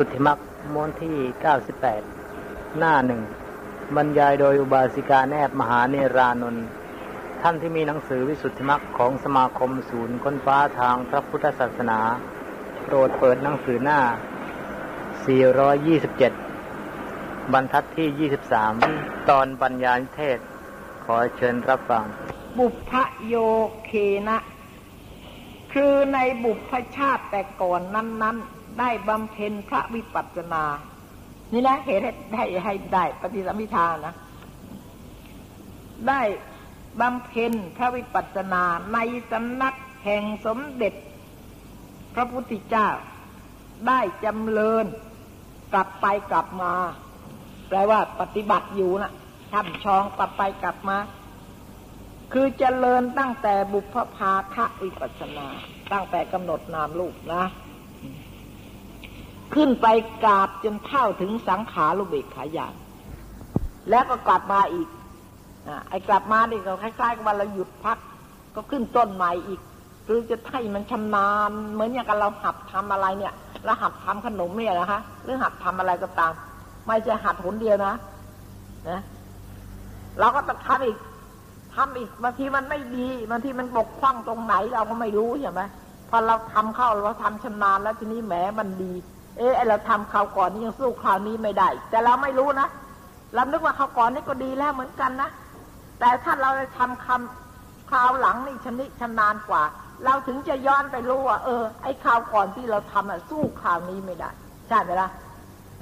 สุทธิมักม้วนที่ 98 หน้าหนึ่งบรรยายโดยอุบาสิกาแนบมหาเนรานนท์ท่านที่มีหนังสือวิสุทธิมักของสมาคมศูนย์ค้นฟ้าทางพระพุทธศาสนา โปรดเปิดหนังสือหน้า 427 บรรทัดที่ 23 ตอนบรรยายเทศ ขอเชิญรับฟัง บุพโยเคนะ คือในบุพชาติแต่ก่อนนั้นๆ ได้บำเพ็ญพระวิปัสสนา นี่นะเหตุให้ได้ให้ได้ปฏิสัมพิทานะ ได้บำเพ็ญพระวิปัสสนาในสำนักแห่งสมเด็จ พระพุทธเจ้า ได้จำเริญกลับไปกลับมา แปลว่าปฏิบัติอยู่นะช่ำชองกลับไปกลับมา คือเจริญตั้งแต่บุพภาคะวิปัสนา ตั้งแต่กำหนดนามลูกนะ ขึ้นไปกราบจนเท่าถึงสังขารุเบกขายานแล้วก็กลับมาอีกอไอ้กลับมานี่ก็คล้ายๆกับว่าเราหยุดพัก ก็ขึ้นต้นใหม่อีกหรือจะให้มันชำนาญ เหมือนอย่างกับเราหัดทำอะไรเนี่ยเราหัดทำขนมเนี่ยนะคะหรือหัดทำอะไรก็ตาม ไม่ใช่หัดหนเดียวนะนะเราก็ต้องทำอีก ทำอีกบางทีมันไม่ดีบางทีมันบกพร่องตรงไหนเราก็ไม่รู้ใช่ไหมพอเราทำเข้าเราทำชำนาญแล้วทีนี้แหมมันดี เออเราทำคราวก่อนนี้ยังสู้คราวนี้ไม่ได้ แต่เราไม่รู้นะเรานึกว่าคราวก่อนนี้ก็ดีแล้วเหมือนกันนะแต่ถ้าเราทำคำคราวหลังนี่ชำนิชำนาญกว่า เราถึงจะย้อนไปรู้ว่าเออ ไอ้คราวก่อนที่เราทำอะสู้คราวนี้ไม่ได้ใช่ไหมล่ะ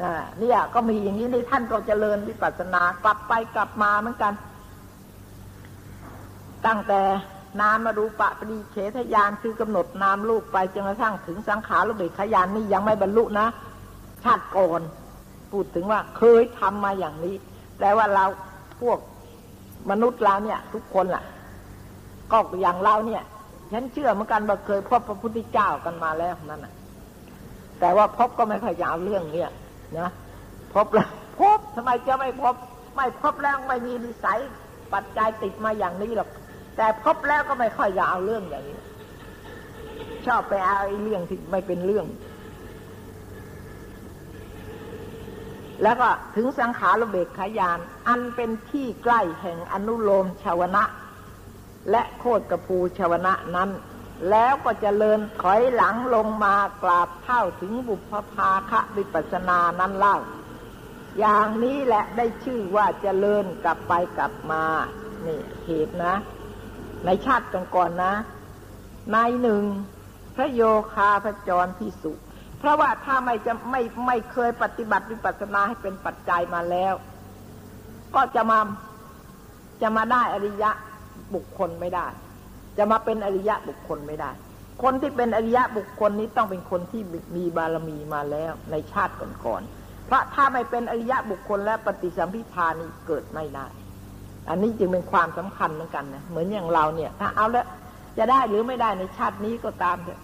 อ่าเนี่ยก็มีอย่างนี้ในท่านก็เจริญวิปัสสนากลับไปกลับมาเหมือนกัน ตั้งแต่นามมารูปะปรีเฉทยานคือกำหนดนามรูปไปจนกระทั่งถึงสังขารุเบกขยานนี่ยังไม่บรรลุนะ ชาติก่อนพูดถึงว่าเคยทำมาอย่างนี้แปลว่าเราพวกมนุษย์เราเนี่ย ทุกคนล่ะ ก็อย่างเราเนี่ย ฉันเชื่อเหมือนกันว่าเคยพบพระพุทธเจ้ากันมาแล้วนั่นน่ะ แต่ว่าพบก็ไม่ค่อยจะเอาเรื่องเนี่ยนะพบแล้วพบทำไมจะไม่พบ ไม่พบแล้วไม่มีนิสัยปัจจัยติดมาอย่างนี้หรอก แต่พบแล้วก็ไม่ค่อยจะเอาเรื่องอย่างนี้ ชอบไปเอาไอ้เรื่องที่ไม่เป็นเรื่อง แล้วก็ถึงสังขารเบกขายาน อันเป็นที่ใกล้แห่งอนุโลมชาวนะ และโคตกระพูชาวนะนั้น แล้วก็จเจริญถอยหลังลงมากราบเท่าถึงบุพภาคะวิปัสนานั้นเล่า อย่างนี้แหละได้ชื่อว่าจเจริญกลับไปกลับมานี่เหตุนะ ในชาติก่อนๆนะในหนึ่ง พระโยคาพระจรพิสุเพราะว่าถ้าไม่จะไม่ไม่เคยปฏิบัติวิปัสสนาให้เป็นปัจจัยมาแล้ว ก็จะมาจะมาได้อริยะบุคคลไม่ได้ จะมาเป็นอริยะบุคคลไม่ได้ คนที่เป็นอริยะบุคคลนี้ต้องเป็นคนที่มีบารมีมาแล้วในชาติก่อนๆเพราะถ้าไม่เป็นอริยะบุคคลและปฏิสัมพิธานี้เกิดไม่ได้ อันนี้จึงเป็นความสำคัญเหมือนกันนะเหมือนอย่างเราเนี่ย ถ้าเอาแล้วจะได้หรือไม่ได้ในชาตินี้ก็ตามเถอะ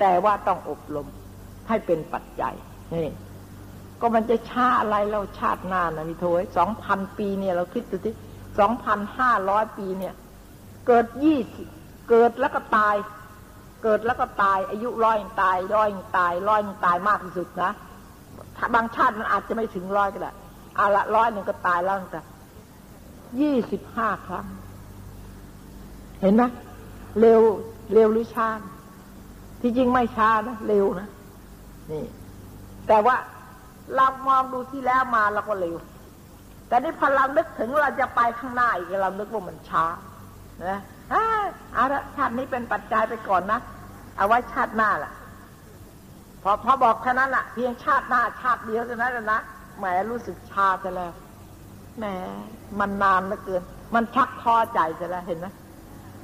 แต่ว่าต้องอบรมให้เป็นปัจจัยนี่ก็มันจะช้าอะไรเราชาติหน้านะพี่โถยสองพันปีเนี่ยเราคิดดูที่สองพันห้าร้อยปีเนี่ย เกิดยี่สิเกิดแล้วก็ตาย เกิดแล้วก็ตาย อายุร้อยตายร้อยตายร้อยตายมากที่สุดนะบางชาติมันอาจจะไม่ถึงร้อยก็ได้อาละร้อยหนึ่งก็ตายแล้วแต่ ยี่สิบห้าครั้ง เห็นไหมเร็วเร็วหรือช้าที่จริงไม่ช้านะเร็วนะนี่ แต่ว่าเรามองดูที่แล้วมาเราก็เร็ว แต่นี่พอเรานึกถึงเราจะไปข้างหน้าอีกเรานึกว่ามันช้านะอาละชาตินี้เป็นปัจจัยไปก่อนนะเอาไว้ชาติหน้าล่ะ พอพอบอกแค่นั้นละเพียงชาติหน้าชาติเดียวเท่านั้นนะแหมรู้สึกชาจะแล้ว แหมมันนานเหลือเกิน มันชักท้อใจจะแล้วเห็นไหม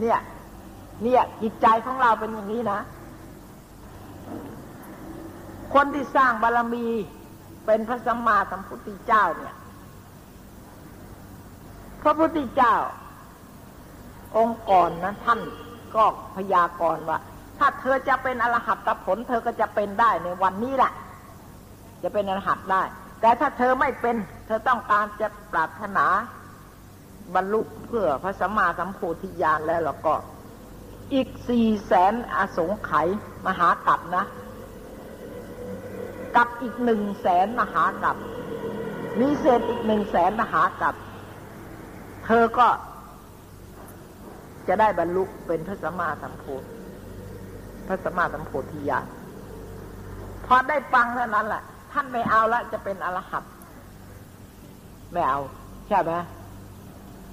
เนี่ย เนี่ยจิตใจของเราเป็นอย่างนี้นะ คนที่สร้างบารรมีเป็นพระสัมมาสัมพุทธเจ้าเนี่ย พระพุทธเจ้า องค์ก่อนนะท่านก็พยากรณ์ว่า ถ้าเธอจะเป็นอรหัตผล เธอก็จะเป็นได้ในวันนี้แหละ จะเป็นอรหัตได้ แต่ถ้าเธอไม่เป็น เธอต้องการจะปรารถนา บรรลุเพื่อพระสัมมาสัมโพธิญาณแล้วก็ อีกสี่แสนอสงไขยมหากรัปนะ กับอีกหนึ่งแสนมหากับมีเศษอีกหนึ่งแสนมหากับ เธอก็จะได้บรรลุเป็นพระสัมมาสัมโพธิพระสัมมาสัมโพธิญาณพอได้ฟังเท่านั้นแหละท่านไม่เอาละจะเป็นอรหัต ไม่เอา ใช่ไหม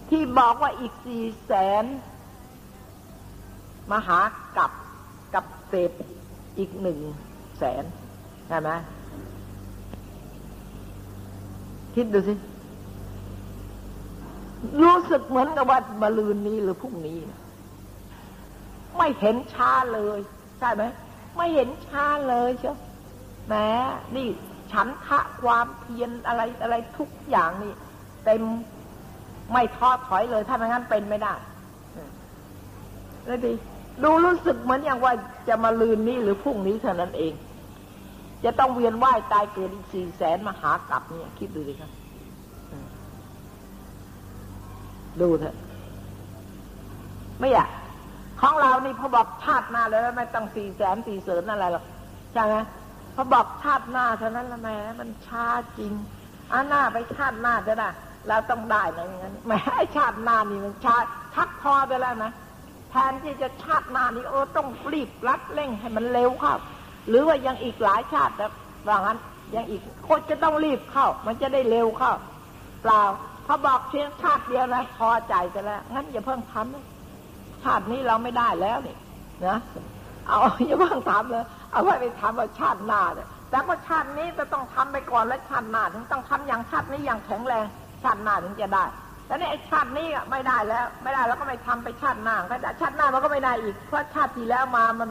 ที่บอกว่าอีกสี่แสนมหากับกับเศษอีกหนึ่งแสนใช่ไหมคิดดูสิ รู้สึกเหมือนกับว่ามาลืนนี้หรือพรุ่งนี้ ไม่เห็นช้าเลย ใช่ไหม ไม่เห็นช้าเลยเชียวแหมนี่ฉันทะความเพียรอะไรอะไรทุกอย่างนี่เต็มไม่ท้อถอยเลย ถ้าไม่งั้นเป็นไม่ได้แล้วดีดูรู้สึกเหมือนอย่างว่าจะมาลืนนี้หรือพรุ่งนี้เท่านั้นเอง จะต้องเวียนว่ายตายเกิดอีกสี่แสนมหากรัปเนี่ย คิดดูดิครับดูเถอะไม่อยากของเรานี่พอบอกชาติหน้าแล้วไม่ต้องสี่แสนสี่เสนอะไรหรอกใช่ไหม พอบอกชาติหน้าเท่านั้นละแม่มันช้าจริงอ่าหน้าไปชาติหน้าจะได้เราต้องได้นะอย่างนั้นแม่ไอชาติหน้านี่มันช้าชักพอไปแล้วนะแทนที่จะชาติหน้านี่โอ้ต้องรีบรัดเร่งให้มันเร็วเข้าหรือว่ายังอีกหลายชาติแบบว่างั้นยังอีกคนจะต้องรีบเข้า มันจะได้เร็วเข้าเปล่าเขาบอกเพียงชาติเดียวนะพอใจไปแล้วงั้นอย่าเพิ่งทำชาตินี้เราไม่ได้แล้วนี่นะเอาอย่าเพิ่งทำเลย เอาไว้ไปทำว่าชาติหน้าเนี่ยแต่ว่าชาตินี้จะต้องทำไปก่อนแล้วชาติหน้าถึงต้องทำอย่างชาตินี้อย่างแข็งแรงชาติหน้าถึงจะได้แล้วนี่ไอ้ชาตินี้ไม่ได้แล้ว ไม่ได้แล้วก็ไม่ทำไปชาติหน้าก็ชาติหน้ามันก็ไม่ได้อีก เพราะชาติที่แล้วมามัน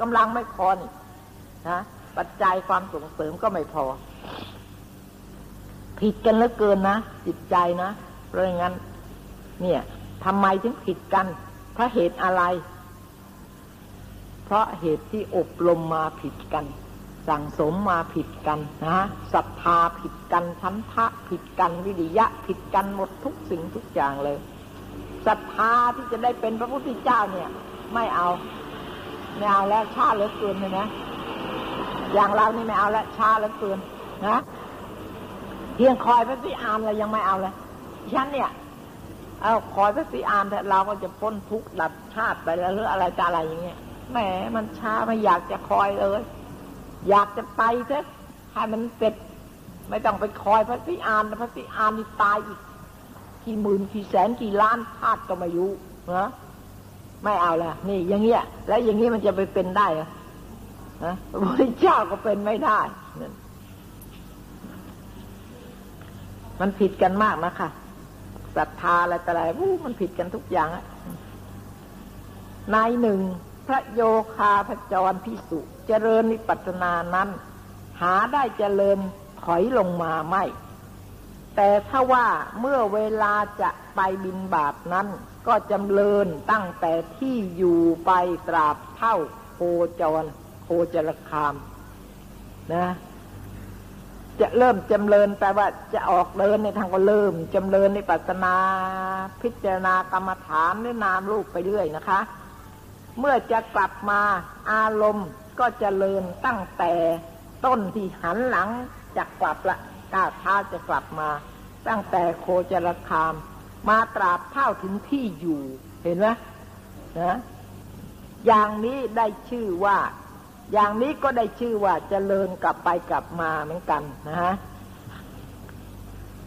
กำลังไม่พอนี่นะปัจจัยความส่งเสริมก็ไม่พอ ผิดกันเหลือเกินนะจิตใจนะเพราะงั้น เนี่ยทำไมถึงผิดกันเพราะเหตุอะไร เพราะเหตุที่อบรมมาผิดกัน สั่งสมมาผิดกันนะศรัทธาผิดกันชั้นทะผิดกันวิริยะ ผิดกันหมดทุกสิ่งทุกอย่างเลยศรัทธาที่จะได้เป็นพระพุทธเจ้าเนี่ย ไม่เอาไม่เอาแล้วชาเหลือเกินเลยนะอย่างเรานี่ไม่เอาแล้วชาเหลือเกินนะเพียงคอยพระสิอานเรายังไม่เอาเลยฉันเนี่ยเอาคอยพระสิอานแต่เราก็จะพ้นทุกข์ดับชาติไปแล้วหรืออะไรจะอะไรอย่างเงี้ย แหมมันช้าไม่อยากจะคอยเลย อยากจะไปเถอะให้มันเสร็จ ไม่ต้องไปคอยพระสิอานพระสิอานนี่ตายอีกกี่หมื่นกี่แสนกี่ล้านชาติก็ไม่รู้นะไม่เอาละนี่อย่างเงี้ย แล้วอย่างงี้มันจะไปเป็นได้เหรอนะพระพุทธเจ้าก็เป็นไม่ได้ มันผิดกันมากนะคะศรัทธาอะไรแต่อะไรมันผิดกันทุกอย่างนายหนึ่ง ระโยคาพจรพิสุเจริญนิปัตนานั้น หาได้เจริญถอยลงมาไม่ แต่ถ้าว่าเมื่อเวลาจะไปบินบาปนั้น ก็จำเริญตั้งแต่ที่อยู่ไปตราบเท่าโคจรโคจรคาม นะ จะเริ่มจำเริญแปลว่าจะออกเดินในทางก็เริ่มจำเริญในปัสนา พิจารณากรรมฐานหรือนามรูปไปเรื่อยนะคะ เมื่อจะกลับมาอารมณ์ก็จเจริญตั้งแต่ต้นที่หันหลังจะกลับละก้าวเท้าจะกลับมา ตั้งแต่โคจรคาม มาตราบเท่าถึงที่อยู่เห็นไหมนะอย่างนี้ได้ชื่อว่า อย่างนี้ก็ได้ชื่อว่าจเจริญกลับไปกลับมาเหมือนกันนะฮะ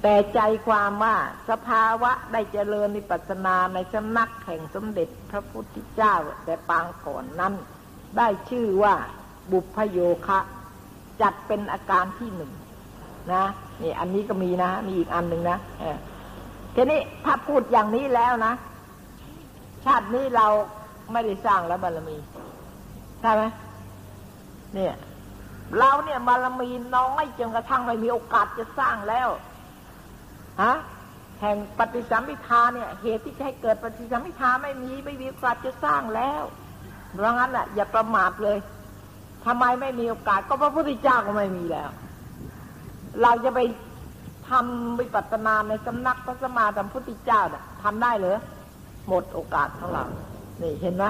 แต่ใจความว่าสภาวะได้เจริญนิปัสนาในสำนักแห่งสมเด็จพระพุทธเจ้าแต่ปางก่อนนั้น ได้ชื่อว่าบุพโยคะ จัดเป็นอาการที่หนึ่งนะนี่อันนี้ก็มีนะ มีอีกอันหนึ่งนะทีนี้ถ้าพูดอย่างนี้แล้วนะ ชาตินี้เราไม่ได้สร้างแล้วบารมีใช่ไหมเนี่ย เราเนี่ยบารมีน้อยจนกระทั่งไม่มีโอกาสจะสร้างแล้ว ฮะแห่งปฏิสัมพิทาเนี่ย เหตุที่จะให้เกิดปฏิสัมพิทาไม่มีไม่มีโอกาสจะสร้างแล้วเพราะงั้นอะอย่าประมาทเลยทำไมไม่มีโอกาส ก็พระพุทธเจ้าก็ไม่มีแล้ว เราจะไปทำวิปัสสนาในสำนักพระสมมาสัมพุทธเจ้าเนี่ยทำได้เหรอหมดโอกาสของเรานี่เห็นไหม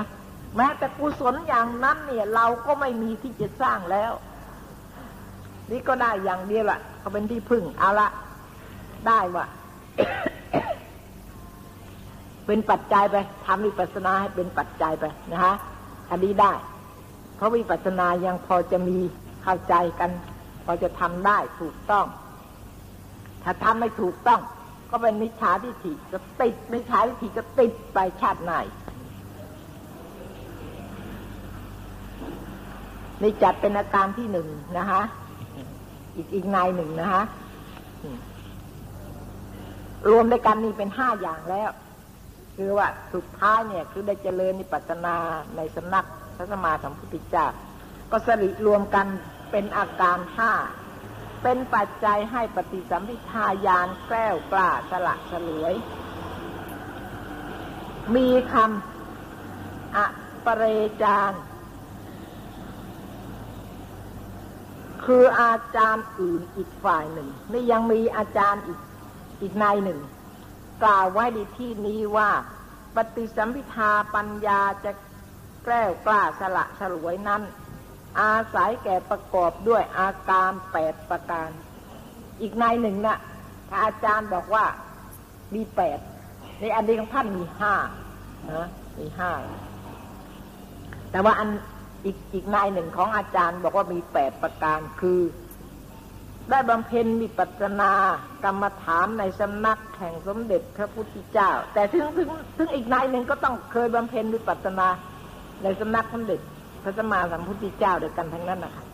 แม้แต่กุศลอย่างนั้นเนี่ย เราก็ไม่มีที่จะสร้างแล้ว นี่ก็ได้อย่างเดียวละก็เป็นที่พึ่งเอาละ ได้ว่า เป็นปัจจัยไปทำวิปัสสนาให้เป็นปัจจัยไปนะฮะอันนี้ได้ เพราะวิปัสสนายังพอจะมีเข้าใจกัน พอจะทำได้ถูกต้อง ถ้าทำไม่ถูกต้อง ก็เป็นมิจฉาทิฏฐิจะติดมิจฉาทิฏฐิจะติดไปชาติไหนนี่จัดเป็นอาการที่หนึ่งนะคะ อีกอีกนายหนึ่งนะคะ รวมด้วยกันนี่เป็นห้าอย่างแล้ว คือว่าสุดท้ายเนี่ยคือได้เจริญนิปัตนาในสำนักพระสมมาสัมพุทธเจ้าก็สริรวมกันเป็นอาการห้าเป็นปัจจัยให้ปฏิสัมพิทายานแกล้วกล้าสละสลวย มีคำอะปเรจานคืออาจารย์อื่นอีกฝ่ายหนึ่งนี่ยังมีอาจารย์อีก อีกนายหนึ่ง กล่าวไว้ในที่นี้ว่า ปฏิสัมพิทาปัญญาจะแกล้วกล้าสละฉลวยนั้น อาศัยแก่ประกอบด้วยอาการแปดประการ อีกนายหนึ่งนะ่ะถ้าอาจารย์บอกว่ามีแปดในอันนี้ของท่านมีห้านะมีห้าแต่ว่าอันอีกอีกนายหนึ่งของอาจารย์บอกว่ามีแปดประการคือ ได้บำเพ็ญมีปัจนากรรมฐานในสำนักแห่งสมเด็จพระพุทธเจ้า แต่ถึงถึงถึงอีกนายหนึ่งก็ต้องเคยบำเพ็ญมีปัจนาในสำนักสมเด็จพระสัมมาสัมพุทธเจ้าเดียวกันทั้งนั้นนะคะ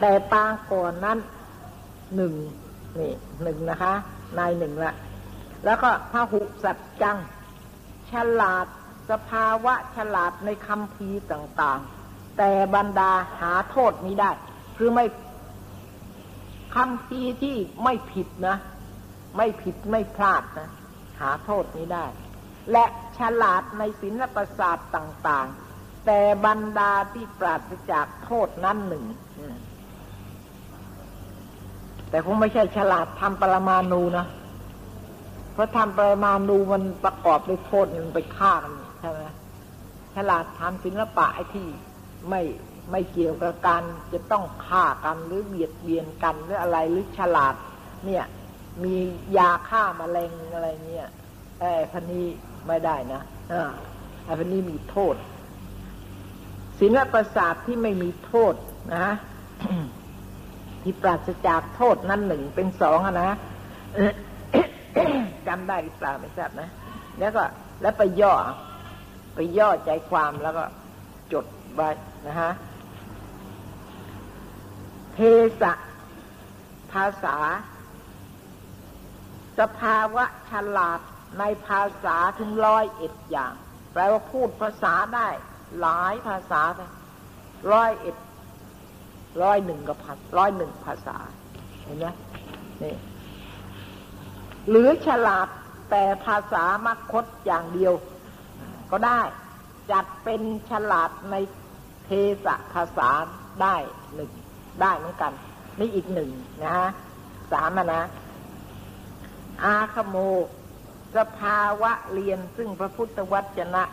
แต่ปางก่อนนั้นหนึ่งนี่หนึ่งนะคะ นายหนึ่งละ แล้วก็พระหุสัจจัง ฉลาดสภาวะฉลาดในคำพีต่างๆ แต่บรรดาหาโทษนี้ได้ คือไม่คำพีที่ไม่ผิดนะ ไม่ผิดไม่พลาดนะ หาโทษนี้ได้ และฉลาดในศิลปศาสตร์ต่างๆ แต่บรรดาที่ปราศจากโทษนั้นหนึ่งแต่คงไม่ใช่ฉลาดทำปรมาณูนะเพราะทำปรมาณูมันประกอบด้วยโทษมันไปฆ่ากันใช่ไหมฉลาดทำศิลปะไอ้ที่ ไม่ไม่เกี่ยวกับการจะต้องฆ่ากันหรือเบียดเบียนกันหรืออะไรหรือฉลาด เนี่ย มียาฆ่ามาแมลงอะไรเนี่ยไอ้พันนี้ไม่ได้นะอ่าไอ้พันนี้มีโทษศิลปศาสตร์ที่ไม่มีโทษนะที่ปราศจากโทษนั่นหนึ่งเป็นสองนะจำได้หรือเปล่าไม่ทราบนะ แล้วก็ แล้วไปย่อ ไปย่อใจความแล้วก็จดไว้ นะฮะเทสะภาษา สภาวะฉลาดในภาษาถึงร้อยเอ็ดอย่าง แปลว่าพูดภาษาได้ หลายภาษาร้อยเอ็ดร้อยหนึ่งกับพันร้อยหนึ่งภาษา เห็นไหมนี่หรือฉลาดแต่ภาษามคคตอย่างเดียว ก็ได้ จัดเป็นฉลาดใน เทสะภาษาได้หนึ่งได้เหมือนกัน นี่อีกหนึ่งนะฮะสามนะ อาคโม สภาวะเรียนซึ่งพระพุทธวจนะ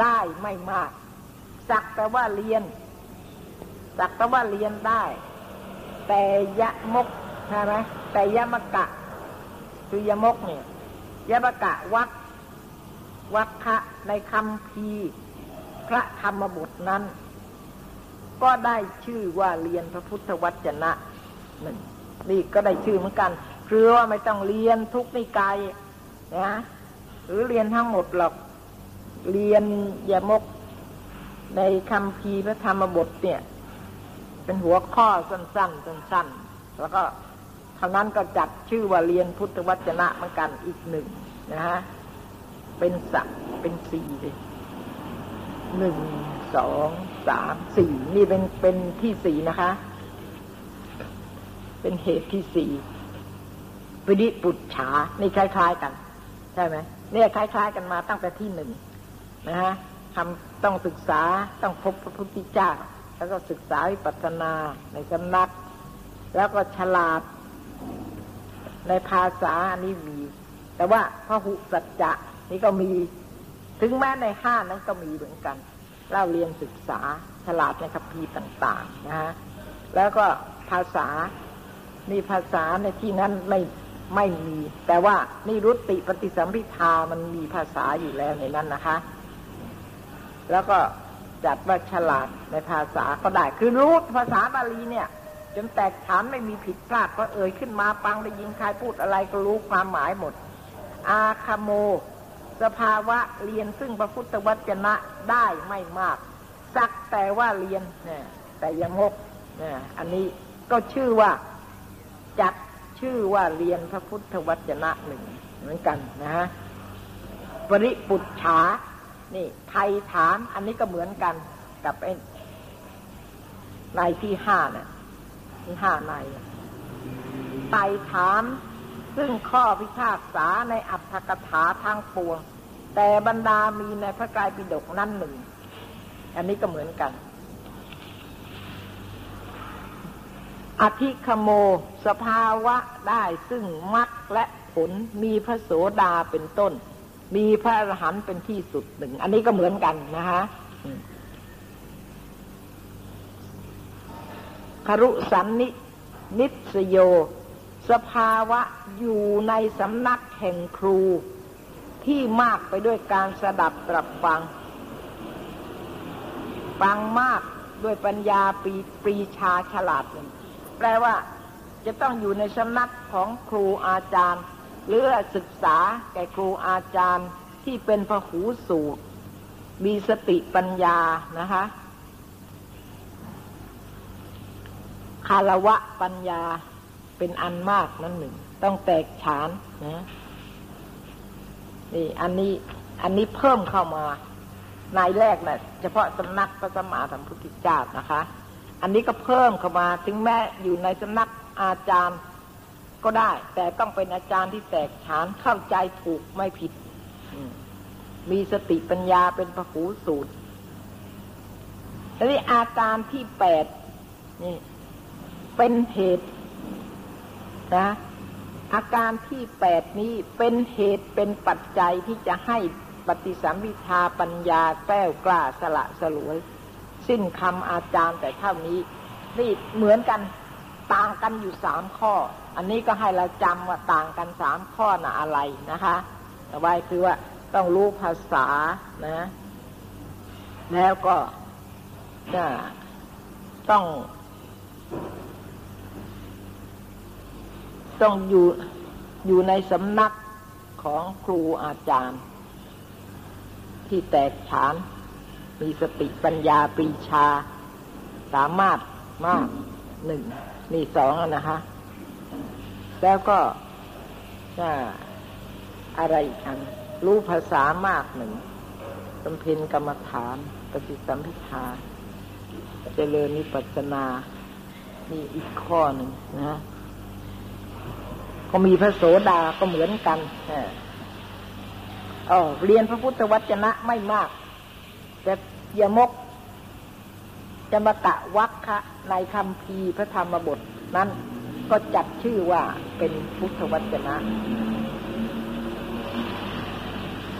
ได้ไม่มาก สักแต่ว่าเรียน สักแต่ว่าเรียนได้ แต่ยะมกใช่ไหมแต่ยะมกะ คือยะมกเนี่ยยะมกะวักวัคคะในคำพี พระธรรมบทนั้น ก็ได้ชื่อว่าเรียนพระพุทธวจนะหนึ่งนี่ก็ได้ชื่อเหมือนกันคือว่าไม่ต้องเรียนทุกนิกายนะหรือเรียนทั้งหมดหรอกเรียนยมกในคำพีพระธรรมบทเนี่ย เป็นหัวข้อสั้นๆสั้นๆแล้วก็เท่านั้นก็จัดชื่อว่าเรียนพุทธวจนะเหมือนกันอีกหนึ่งนะฮะเป็นสักเป็นสี่เลย หนึ่งสองสามสี่นี่เป็นเป็นที่สี่นะคะ เป็นเหตุที่สี่วิริปุจฉานี่คล้าย ๆ กัน ใช่ไหมเนี่ยคล้าย ๆ กันมาตั้งแต่ที่หนึ่งนะฮะทำต้องศึกษาต้องพบพระพุทธเจ้า แล้วก็ศึกษาวิปัสสนาในสำนัก แล้วก็ฉลาด ในภาษาอันนี้มี แต่ว่าพระหุสัจจะนี่ก็มี ถึงแม้ในห้านั้นก็มีเหมือนกันเล่าเรียนศึกษาฉลาดในคัมภีร์ต่างๆนะฮะแล้วก็ภาษามีภาษาในที่นั้นไม่ไม่มี แต่ว่านิรุติปฏิสัมพิทามันมีภาษาอยู่แล้วในนั้นนะคะ แล้วก็จัดว่าฉลาดในภาษาก็ได้ คือรู้ภาษาบาลีเนี่ย จนแตกฉานไม่มีผิดพลาดก็เอ่ยขึ้นมาปังได้ยินใครพูดอะไรก็รู้ความหมายหมด อาคาโม สภาวะเรียนซึ่งพระพุทธวจนะได้ไม่มาก สักแต่ว่าเรียนเนี่ยแต่ยังงกเนี่ยอันนี้ก็ชื่อว่าจัดชื่อว่าเรียนพระพุทธวจนะหนึ่งเหมือนกันนะฮะปริปุจฉา นี่ไทยถาม อันนี้ก็เหมือนกันกับไอ้ในที่ห้าเนี่ยที่ห้าในไต่ถาม ซึ่งข้อพิพากษาในอัตถกถาทางปวง แต่บรรดามีในพระกายปิฎกนั่นหนึ่ง อันนี้ก็เหมือนกัน อธิคโม สภาวะได้ซึ่งมรรคและผลมีพระโสดาเป็นต้น มีพระอรหันต์เป็นที่สุดหนึ่ง อันนี้ก็เหมือนกันนะคะคารุสันนินิสโย สภาวะอยู่ในสำนักแห่งครู ที่มากไปด้วยการสดับตรับฟัง ฟังมากด้วยปัญญาปีปรีชาฉลาด แปลว่าจะต้องอยู่ในสำนักของครูอาจารย์ หรือศึกษาแก่ครูอาจารย์ที่เป็นพหูสูตร มีสติปัญญานะคะคารวะปัญญา เป็นอันมากนั่นหนึ่ง ต้องแตกฉานนะนี่อันนี้ อันนี้เพิ่มเข้ามาในแรกนะ่ะ เฉพาะสำนักพระสมมาสัมพุทธเจ้านะคะ อันนี้ก็เพิ่มเข้ามา ถึงแม้อยู่ในสำนักอาจารย์ก็ได้ แต่ต้องเป็นอาจารย์ที่แตกฉานเข้าใจถูกไม่ผิดมีสติปัญญาเป็นพหูสูตรทีนี้อาการที่แปดนี่ เป็นเหตุ นะ อาการที่แปดนี้เป็นเหตุเป็นปัจจัยที่จะให้ปฏิสัมพิทาปัญญาแก้วกล้าสละสลวย สิ้นคำอาจารย์แต่เท่านี้นี่เหมือนกันต่างกันอยู่สามข้อ อันนี้ก็ให้เราจำว่าต่างกันสามข้อน่ะอะไรนะคะต่อไปคือว่าต้องรู้ภาษานะ แล้วก็จะต้อง ต้องอยู่อยู่ในสำนักของครูอาจารย์ ที่แตกฉาน มีสติปัญญาปีชา สามารถมากหนึ่งนี่สองนะคะ แล้วก็อะไรอีกอัน รู้ภาษามากหนึ่งสำเพ็ญกรรมฐาน ปฏิสัมพิทาเจริญนิปัสนา นี่อีกข้อหนึ่งนะ ก็มีพระโสดาก็เหมือนกันอ๋อเรียนพระพุทธวจนะไม่มากจะยมกจะมากะวัคคะในคำพีพระธรรมบท นั้นก็จัดชื่อว่าเป็นพุทธวจนะ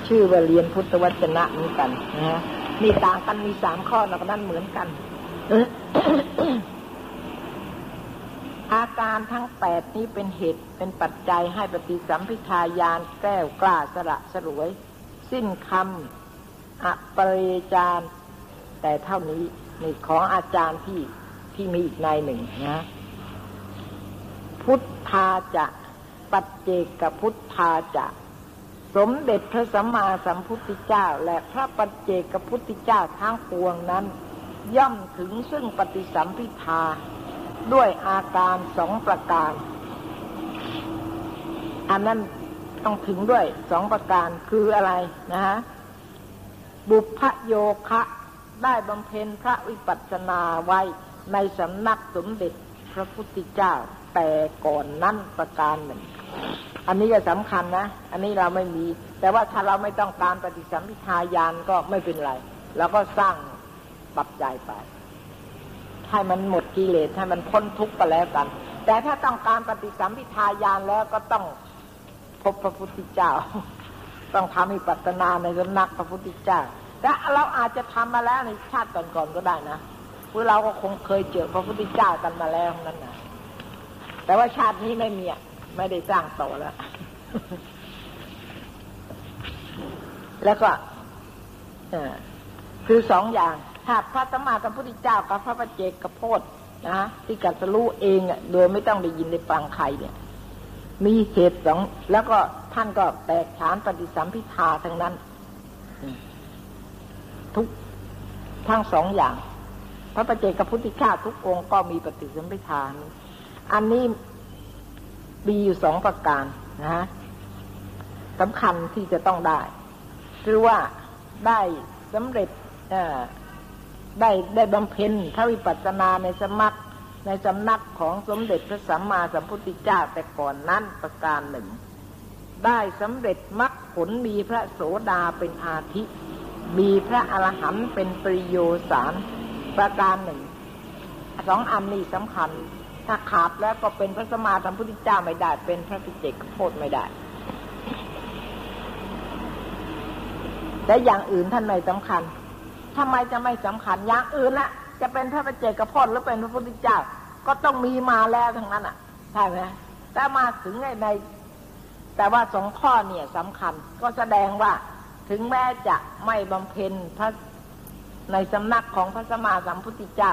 ชื่อว่าเรียนพุทธวจนะเหมือนกันนะฮะมีต่างกันมีสามข้อนอกนั้นเหมือนกัน อาการทั้งแปดนี้เป็นเหตุเป็นปัจจัยให้ปฏิสัมพิทายานแก้วกล้าสละสลวย สิ้นคำอปริจารแต่เท่านี้นี่ของอาจารย์ที่ที่มีอีกในหนึ่งนะ พุทธาจะปัจเจกพุทธาจะ สมเด็จพระสัมมาสัมพุทธเจ้า และพระปัจเจกพุทธเจ้าทั้งปวงนั้น ย่อมถึงซึ่งปฏิสัมพิทา ด้วยอาการสองประการ อันนั้นต้องถึงด้วยสองประการคืออะไรนะฮะบุพโยคะได้บำเพ็ญพระวิปัสสนาไว้ในสำนักสมเด็จพระพุทธเจ้าแต่ก่อนนั้นประการหนึ่ง อันนี้ก็สำคัญนะ อันนี้เราไม่มี แต่ว่าถ้าเราไม่ต้องการปฏิสัมพิทายานก็ไม่เป็นไร เราก็สร้างปัจจัยไป ให้มันหมดกิเลสให้มันพ้นทุกข์ไปแล้วกัน แต่ถ้าต้องการปฏิสัมพิทายานแล้วก็ต้องพบพระพุทธเจ้า ต้องทำให้ปัตนาในสำนักพระพุทธเจ้าแต่เราอาจจะทำมาแล้วในชาติก่อนๆก็ได้นะพวกเราก็คงเคยเจอพระพุทธเจ้ากันมาแล้วนั่นนะแต่ว่าชาตินี้ไม่มีไม่ได้สร้างต่อแล้ว แล้วก็คือสองอย่าง ถ้าพระสมมาสัมพุทธเจ้ากับพระปเจกกับโพธนะที่กัสรู้เองอะโดยไม่ต้องได้ยินได้ฟังใครเนี่ย มีเหตุสองแล้วก็ท่านก็แตกฉานปฏิสัมพิทาทั้งนั้น ทุกทั้งสองอย่าง พระปเจกับพุทธิชาทุกองค์ก็มีปฏิสัมพิทาอันนี้มีอยู่สองประการนะฮะสำคัญที่จะต้องได้ คือว่าได้สำเร็จ ได้ได้บำเพ็ญพระวิปัสสนาในสมัครในสำนักของสมเด็จพระสัมมาสัมพุทธเจ้าแต่ก่อนนั้นประการหนึ่ง ได้สำเร็จมรรคผลมีพระโสดาเป็นอาทิ มีพระอรหันต์เป็นปริโยสารประการหนึ่งสองอันนี้สำคัญ ถ้าขาดแล้วก็เป็นพระสมมาสัมพุทธเจ้าไม่ได้ เป็นพระพิเจกโพธไม่ได้แต่อย่างอื่นท่านไม่สำคัญ ทำไมจะไม่สำคัญอย่างอื่นละจะเป็นพระปเจกพจน์หรือเป็นพระพุทธเจ้า ก็ต้องมีมาแล้วทั้งนั้นอะใช่ไหมแต่มาถึงในในแต่ว่าสองข้อเนี่ยสำคัญ ก็แสดงว่าถึงแม้จะไม่บำเพ็ญพระในสำนักของพระสมมาสัมพุทธเจ้า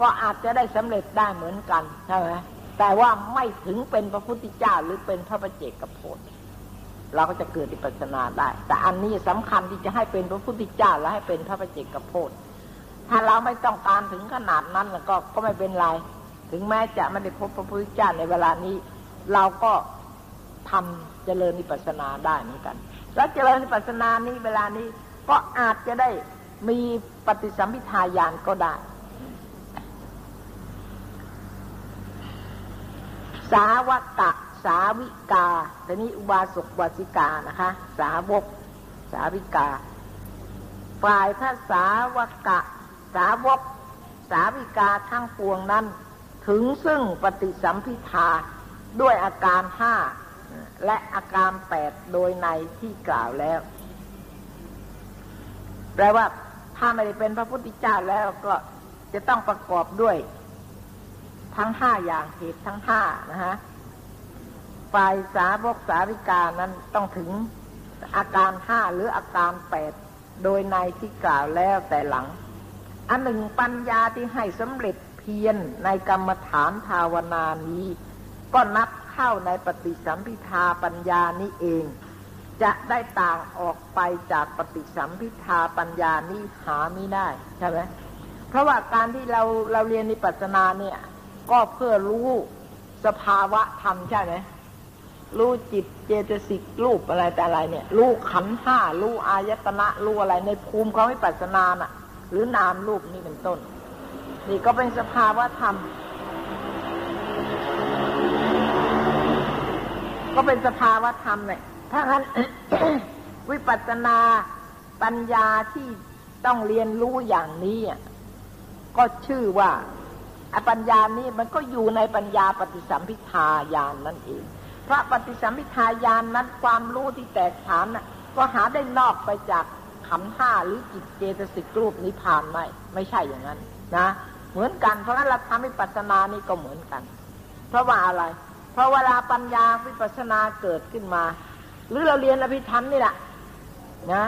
ก็อาจจะได้สำเร็จได้เหมือนกันใช่ไหมแต่ว่าไม่ถึงเป็นพระพุทธเจ้าหรือเป็นพระปเจกพจน์ เราก็จะเกิดอิปัสนาได้ แต่อันนี้สำคัญที่จะให้เป็นพระพุทธเจ้าและให้เป็นพระปเจกโพธิถ้าเราไม่ต้องการถึงขนาดนั้นแล้วก็ก็ไม่เป็นไร ถึงแม้จะไม่ได้พบพระพุทธเจ้าในเวลานี้ เราก็ทำเจริญนิปัสนาได้เหมือนกัน แล้วเจริญนิปัสนานี้เวลานี้ก็อาจจะได้มีปฏิสัมพิทายานก็ได้ สาวกะ สาวิกาแต่นี้อุบาสกวาสิกานะคะ สาวก สาวิกา ฝ่ายพระสาวกะ สาวก สาวิกาทั้งปวงนั้น ถึงซึ่งปฏิสัมพิทาด้วยอาการห้าและอาการแปดโดยในที่กล่าวแล้ว แปลว่าถ้าไม่ได้เป็นพระพุทธเจ้าแล้วก็จะต้องประกอบด้วย ทั้งห้าอย่างเหตุทั้งห้านะฮะ ฝ่ายสาวกสาวิกานั้นต้องถึงอาการห้าหรืออาการแปดโดยในที่กล่าวแล้วแต่หลัง อันหนึ่งปัญญาที่ให้สำเร็จเพียรในกรรมฐานภาวนานี้ ก็นับเข้าในปฏิสัมพิทาปัญญานี้เอง จะได้ต่างออกไปจากปฏิสัมพิทาปัญญานี้หาไม่ได้ใช่ไหมเพราะว่าการที่เราเราเรียนในปัจนาเนี่ย ก็เพื่อรู้สภาวะธรรมใช่ไหม รู้จิตเจตสิกรูปอะไรแต่อะไรเนี่ย รู้ขันห้ารู้อายตนะรู้อะไรในภูมิเขาไม่ปัสนาน่ะ หรือนามรูปนี่เป็นต้น นี่ก็เป็นสภาวะธรรม ก็เป็นสภาวะธรรมเนี่ยถ้างั้นวิปัสสนาปัญญาที่ต้องเรียนรู้อย่างนี้ก็ชื่อว่าอปัญญานี้มันก็อยู่ในปัญญาปฏิสัมพิทาญาณนนั่นเอง พระปฏิสัมพิทายานนั้นความรู้ที่แตกฉานน่ะ ก็หาได้นอกไปจากขันห้าหรือจิตเจตสิกรูปนิพพานไม่ ไม่ใช่อย่างนั้น นะ เหมือนกัน เพราะฉะนั้นเราทำวิปัสสนานี่ก็เหมือนกัน เพราะว่าอะไร เพราะเวลาปัญญาวิปัสสนาเกิดขึ้นมา หรือเราเรียนอภิธรรมนี่แหละนะ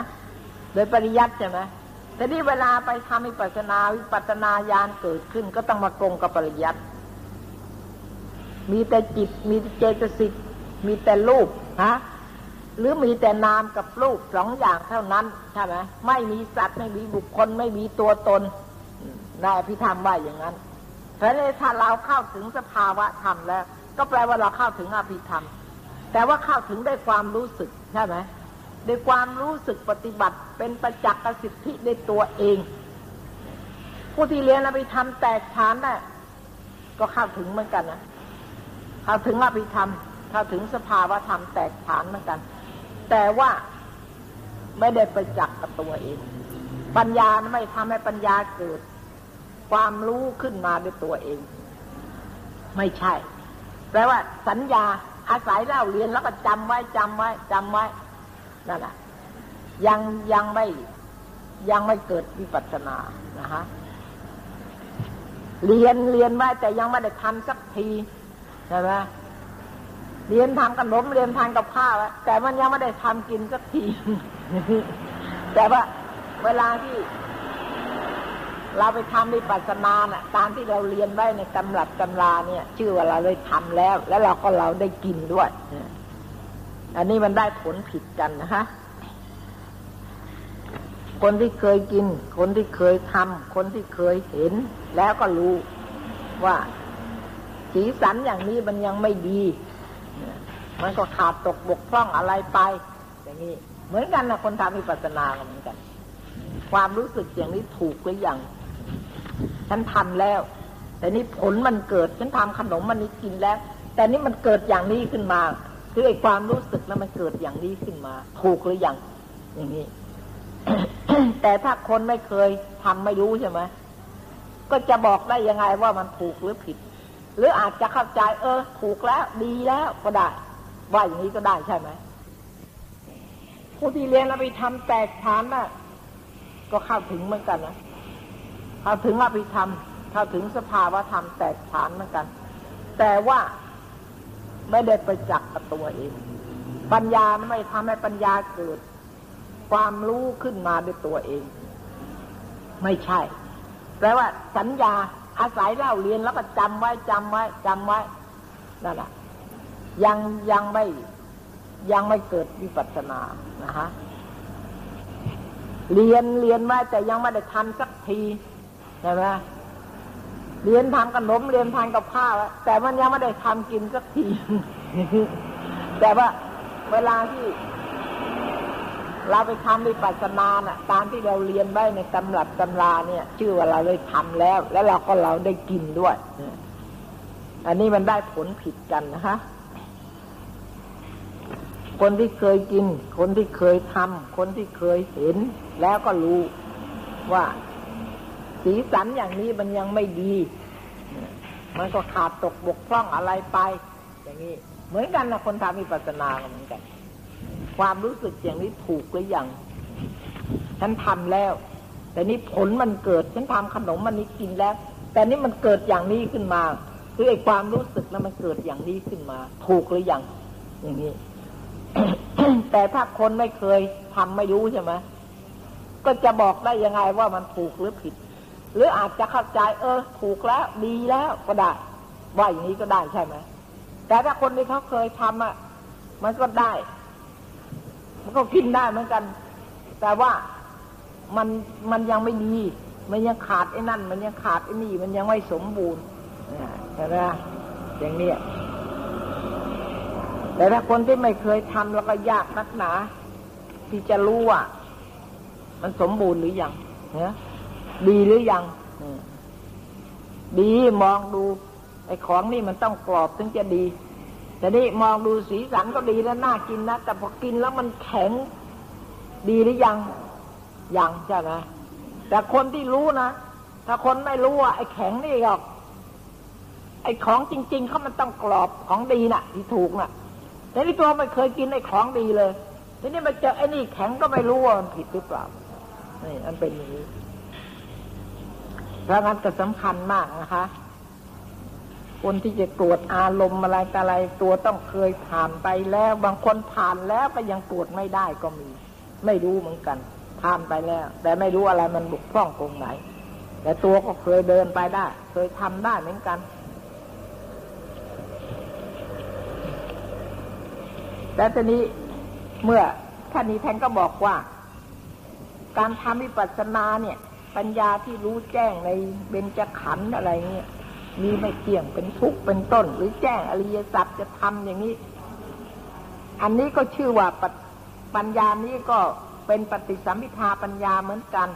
โดยปริยัติใช่ไหมแต่นี่เวลาไปทำวิปัสสนาวิปัสสนาญาณเกิดขึ้น ก็ต้องมาตรงกับปริยัติมีแต่จิตมีเจตสิก มีแต่รูปฮะหรือมีแต่นามกับรูปสองอย่างเท่านั้นใช่ไหมไม่มีสัตว์ไม่มีบุคคล ไม่มีตัวตนนายพิธามว่าอย่างนั้นเพราะนั้นถ้าเราเข้าถึงสภาวะธรรมแล้ว ก็แปลว่าเราเข้าถึงอภิธรรม แต่ว่าเข้าถึงได้ความรู้สึกใช่ไหมด้วยความรู้สึกปฏิบัติเป็นประจักษ์สิทธิในตัวเอง ผู้ที่เรียนอภิธรรมแตกฉานน่ะก็เข้าถึงเหมือนกันนะเข้าถึงอภิธรรม เข้าถึงสภาวะธรรมแตกฐานเหมือนกัน แต่ว่าไม่ได้ไปจักกับตัวเอง ปัญญาไม่ทำให้ปัญญาเกิด ความรู้ขึ้นมาด้วยตัวเอง ไม่ใช่ แปลว่า สัญญาอาศัยเล่าเรียนแล้วก็จำไว้จำไว้จำไว้นั่นแหละยังยังไม่ยังไม่เกิดวิปัสสนานะฮะเรียนเรียนไว้แต่ยังไม่ได้ทำสักทีใช่ไหม เรียนทำขนมเรียนทานกับข้าวแต่มันยังไม่ได้ทำกินสักทีแต่ว่าเวลาที่ เราไปทำวิปัสนาน่ะ ตามที่เราเรียนไว้ในตำรับตำราเนี่ย ชื่อว่าเราได้ทำแล้ว แล้วเราก็เราได้กินด้วยอันนี้มันได้ผลผิดกันนะคะคนที่เคยกิน คนที่เคยทำคนที่เคยเห็น แล้วก็รู้ว่าสีสันอย่างนี้มันยังไม่ดี มันก็ขาดตกบกพร่องอะไรไป อย่างนี้เหมือนกันนะคนทำวิปัสสนาเหมือนกัน ความรู้สึกอย่างนี้ถูกหรือยังฉันทำแล้ว แต่นี่ผลมันเกิดฉันทำขนมมันนี้กินแล้ว แต่นี่มันเกิดอย่างนี้ขึ้นมาคือไอ้ความรู้สึกนั้นมันเกิดอย่างนี้ขึ้นมา ถูกหรือยังอย่างนี้แต่ถ้าคนไม่เคยทำไม่รู้ใช่ไหมก็จะบอกได้ยังไงว่ามันถูกหรือผิด หรืออาจจะเข้าใจ เออ ถูกแล้ว ดีแล้วก็ได้ ว่าอย่างนี้ก็ได้ใช่ไหมผู้ที่เรียนแล้วไปทำแตกฐานน่ะ ก็เข้าถึงเหมือนกันนะเข้าถึงอภิธรรมเข้าถึงสภาวะธรรมแตกฐานเหมือนกัน แต่ว่าไม่ได้ไปจักกับตัวเอง ปัญญาไม่ทำให้ปัญญาเกิด ความรู้ขึ้นมาด้วยตัวเอง ไม่ใช่ แปลว่าสัญญาอาศัยเล่าเรียนแล้วก็จำไว้จำไว้จำไว้นั่นแหละ ยังยังไม่ยังไม่เกิดวิปัสสนานะฮะเรียนเรียนไว้แต่ยังไม่ได้ทำสักทีใช่ไหมเรียนทำขนมเรียนทานกับข้าวแต่มันยังไม่ได้ทำกินสักที แต่ว่าเวลาที่ เราไปทำวิปัสสนาน่ะ ตามที่เราเรียนไว้ในตำรับตำราเนี่ย ชื่อว่าเราได้ทำแล้ว แล้วเราก็เราได้กินด้วย อันนี้มันได้ผลผิดกันนะคะ คนที่เคยกิน คนที่เคยทำคนที่เคยเห็น แล้วก็รู้ว่า สีสันอย่างนี้มันยังไม่ดี มันก็ขาดตกบกพร่องอะไรไป อย่างนี้ เหมือนกันนะคนทำวิปัสสนาเหมือนกัน ความรู้สึกอย่างนี้ถูกหรือยังฉันทำแล้ว แต่นี่ผลมันเกิดฉันทำขนมมันนี้กินแล้ว แต่นี่มันเกิดอย่างนี้ขึ้นมา คือไอ้ความรู้สึกนั้นมันเกิดอย่างนี้ขึ้นมา ถูกหรือยังอย่างนี้ แต่ถ้าคนไม่เคยทำไม่รู้ใช่ไหมก็จะบอกได้ยังไงว่ามันถูกหรือผิด หรืออาจจะเข้าใจ เออ ถูกแล้วดีแล้วก็ได้ว่าอย่างนี้ก็ได้ใช่ไหมแต่ถ้าคนที่เขาเคยทำอะมันก็ได้ มันก็กินได้เหมือนกัน แต่ว่ามันมันยังไม่ดี มันยังขาดไอ้นั่น มันยังขาดไอ้นี่ มันยังไม่สมบูรณ์นะใช่ไหมอย่างนี้ แต่ถ้าคนที่ไม่เคยทำแล้วก็ยากนักหนา ที่จะรู้ว่า มันสมบูรณ์หรือยังเนี่ยดีหรือยังดีมองดูไอ้ของนี่มันต้องกรอบถึงจะดี แต่นี่มองดูสีสันก็ดีแล้วน่ากินนะแต่พอกินแล้วมันแข็ง ดีหรือยังยังใช่ไหมแต่คนที่รู้นะถ้าคนไม่รู้ว่าไอ้แข็งนี่หรอกไอ้ของจริง ๆเขามันต้องกรอบของดีนะ่ะ ที่ถูกนะ่ะ แต่นี่ตัวไม่เคยกินไอ้ของดีเลย ทีนี้มาเจอไอ้นี่แข็งก็ไม่รู้ว่ามันผิดหรือเปล่า นี่มันเป็นอย่างนี้เพราะงั้นก็สำคัญมากนะคะ คนที่จะตรวจอารมณ์อะไรแต่อะไร ตัวต้องเคยผ่านไปแล้ว บางคนผ่านแล้วก็ยังตรวจไม่ได้ก็มี ไม่รู้เหมือนกัน ผ่านไปแล้ว แต่ไม่รู้อะไรมันบุกพร่องตรงไหน แต่ตัวก็เคยเดินไปได้ เคยทำได้เหมือนกัน แต่ตอนนี้เมื่อท่านนี้ท่านก็บอกว่า การทำวิปัสสนาเนี่ย ปัญญาที่รู้แจ้งในเบญจขันธ์อะไรเนี่ยมีไม่เที่ยงเป็นทุกข์เป็นต้น หรือแจ้งอริยสัจจะทำอย่างนี้ อันนี้ก็ชื่อว่าปัญญานี้ก็เป็นปฏิสัมพิทาปัญญาเหมือนกัน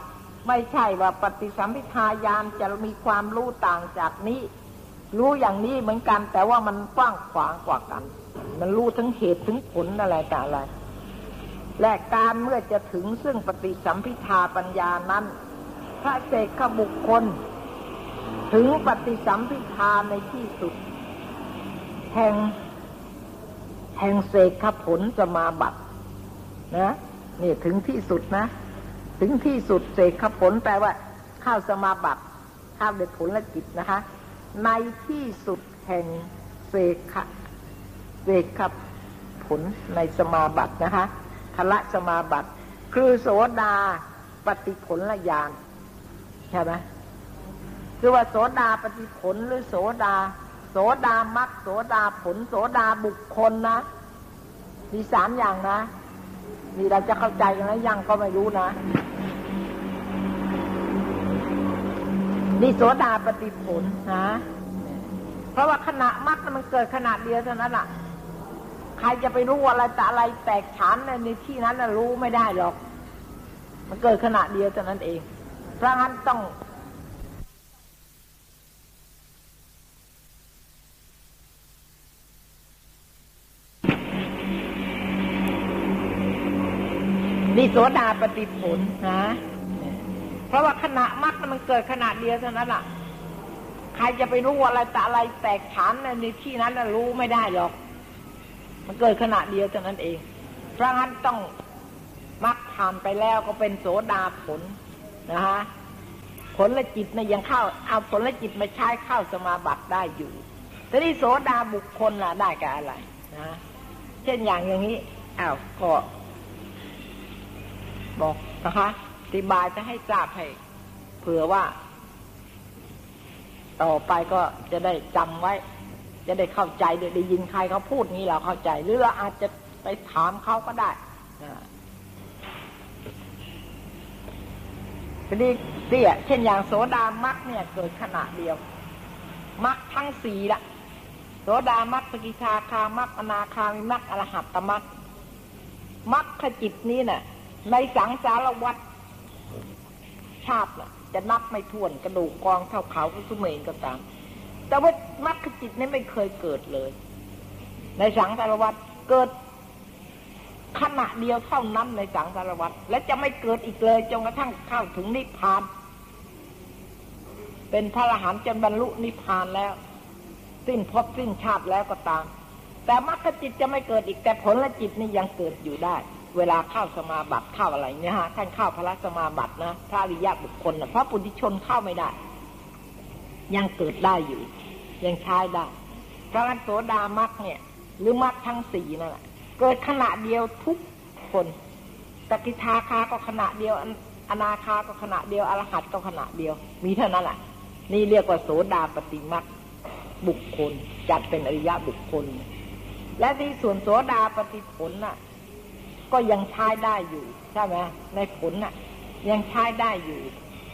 ไม่ใช่ว่าปฏิสัมพิทายานจะมีความรู้ต่างจากนี้ รู้อย่างนี้เหมือนกัน แต่ว่ามันกว้างขวางกว่ากัน มันรู้ทั้งเหตุถึงผลอะไรแต่อะไร และการเมื่อจะถึงซึ่งปฏิสัมพิทาปัญญานั้น พระเสกขบุคคล ถึงปฏิสัมพิทาในที่สุด แห่ง แห่งเสกขผลจะมาบัตนะนี่ถึงที่สุดนะ ถึงที่สุดเสกขผลแปลว่า ข้าวสมาบัติข้าวเด็ดผลและจิตนะคะ ในที่สุดแห่งเสกข เสกขผลในสมาบัตินะคะทละสมาบัติ คือโสดาปฏิผลละยานใช่ไหมคือว่าโสดาปฏิผลหรือโสดา โสดามักโสดาผล โสดาบุคคลนะมีสามอย่างนะนี่เราจะเข้าใจกันแล้วยังก็ไม่รู้นะนี่โสดาปฏิผลนะ เพราะว่าขณะมักมันเกิดขณะเดียวเท่านั้นแหละ ใครจะไปรู้อะไรแต่อะไรแตกฉานในที่นั้นนะรู้ไม่ได้หรอก มันเกิดขณะเดียวเท่านั้นเอง เพราะงั้นต้องนี่โสดาปฏิผลนะ เพราะว่าขณะมรรคมันเกิดขณะเดียวเท่านั้นแหละใครจะไปรู้อะไรแต่อะไรแตกฉานในที่นั้นนะรู้ไม่ได้หรอก มันเกิดขณะเดียวเท่านั้นเอง เพราะงั้นต้องมรรคผ่านไปแล้วก็เป็นโสดาผลนะฮะผลละจิตนะยังเข้าเอาผลละจิตมาใช้เข้าสมาบัติได้อยู่แต่นี่โสดาบุคคลล่ะได้กับอะไรนะเช่นอย่างอย่างนี้อ้าวก็ บอกนะคะอธิบายจะให้ทราบให้เผื่อว่า ต่อไปก็จะได้จำไว้ จะได้เข้าใจได้ยินใครเขาพูดนี้เราเข้าใจ หรือเราอาจจะไปถามเขาก็ได้ทีนี้เตี้ยเช่นอย่างโสดามักเนี่ย เกิดขณะเดียวมักทั้งสี่ละโสดามักสกิชาคามักอนาคามิมักอรหัตตมักมักขจิตนี้เนะ่ะ ในสังสารวัฏชาติน่ะ จะนับไม่ถ้วนกระดูกกองเท่าเขาสุเมนก็ตาม แต่ว่ามรรคจิตนี่ไม่เคยเกิดเลย ในสังสารวัฏเกิดขณะเดียวเท่านั้นในสังสารวัฏและจะไม่เกิดอีกเลยจนกระทั่งเข้าถึงนิพพาน เป็นพระอรหันต์จนบรรลุนิพพานแล้ว สิ้นภพสิ้นชาติแล้วก็ตาม แต่มรรคจิตจะไม่เกิดอีกแต่ผลละจิตนี่ยังเกิดอยู่ได้ เวลาเข้าสมาบัติเข้าอะไรเนี่ยฮะท่านเข้าพระสมาบัตินะพระอริยบุคคลนะพระปุถุชนเข้าไม่ได้ ยังเกิดได้อยู่ ยังใช้ได้พระอันโสดามักเนี่ย หรือมักทั้งสี่นั่นแหละเกิดขณะเดียวทุกคนตกิทาคาก็ขณะเดียวอนาคาก็ขณะเดียวอรหัตก็ขณะเดียว มีเท่านั้นแหละนี่เรียกว่าโสดาปฏิมักบุคคลจัดเป็นอริยะบุคคล และที่ส่วนโสดาปฏิผลน่ะ ก็ยังใช้ได้อยู่ใช่ไหมในผลน่ะ ยังใช้ได้อยู่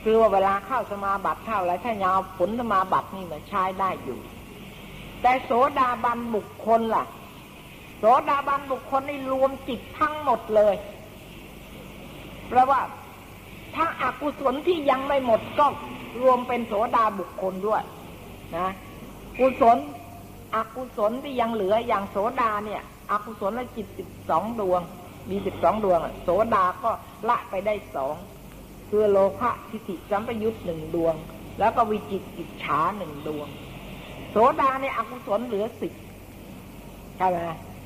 คือว่าเวลาเข้าสมาบัติเข้าอะไรถ้ายาวผลสมาบัตินี่มันใช้ได้อยู่ แต่โสดาบันบุคคลล่ะ โสดาบันบุคคลนี่รวมจิตทั้งหมดเลยแปลว่าถ้าอากุศลที่ยังไม่หมดก็รวมเป็นโสดาบุคคลด้วย นะกุศลอกุศลที่ยังเหลืออย่างโสดาเนี่ยอกุศลละจิตสิบสองดวง มีสิบสองดวงโสดาก็ละไปได้สอง คือโลภะทิฏฐิสัมปยุตหนึ่งดวง แล้วก็วิจิตกิจฉาหนึ่งดวง โสดาในอกุศลเหลือสิบใช่ไหม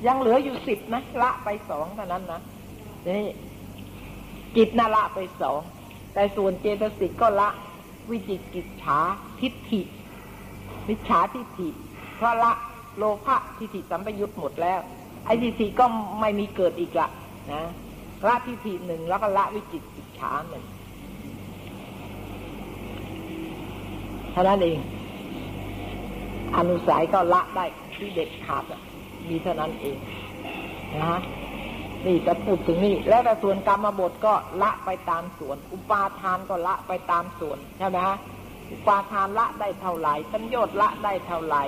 ยังเหลืออยู่สิบนะละไปสองเท่านั้นนะนี่จิตนาละไปสองแต่ส่วนเจตสิกก็ละ วิจิตกิจฉาทิฏฐิวิชาทิฏฐิเพราะละโลภะทิฏฐิสัมปยุตหมดแล้ว ไอ้ทิฏฐิก็ไม่มีเกิดอีกละนะละทิฏฐิหนึ่งแล้วก็ละวิจิตอิจฉาหนึ่ง ท่านั้นเอง อนุสัยก็ละได้ที่เด็ดขาดมีเท่านั้นเองนะนี่จะพูดถึงนี่แล้วแต่ส่วนกรรมบทก็ละไปตามส่วน อุปาทานก็ละไปตามส่วนใช่ไหมฮะอุปาทานละได้เท่าไหร่สัญญชน์ละได้เท่าไหร่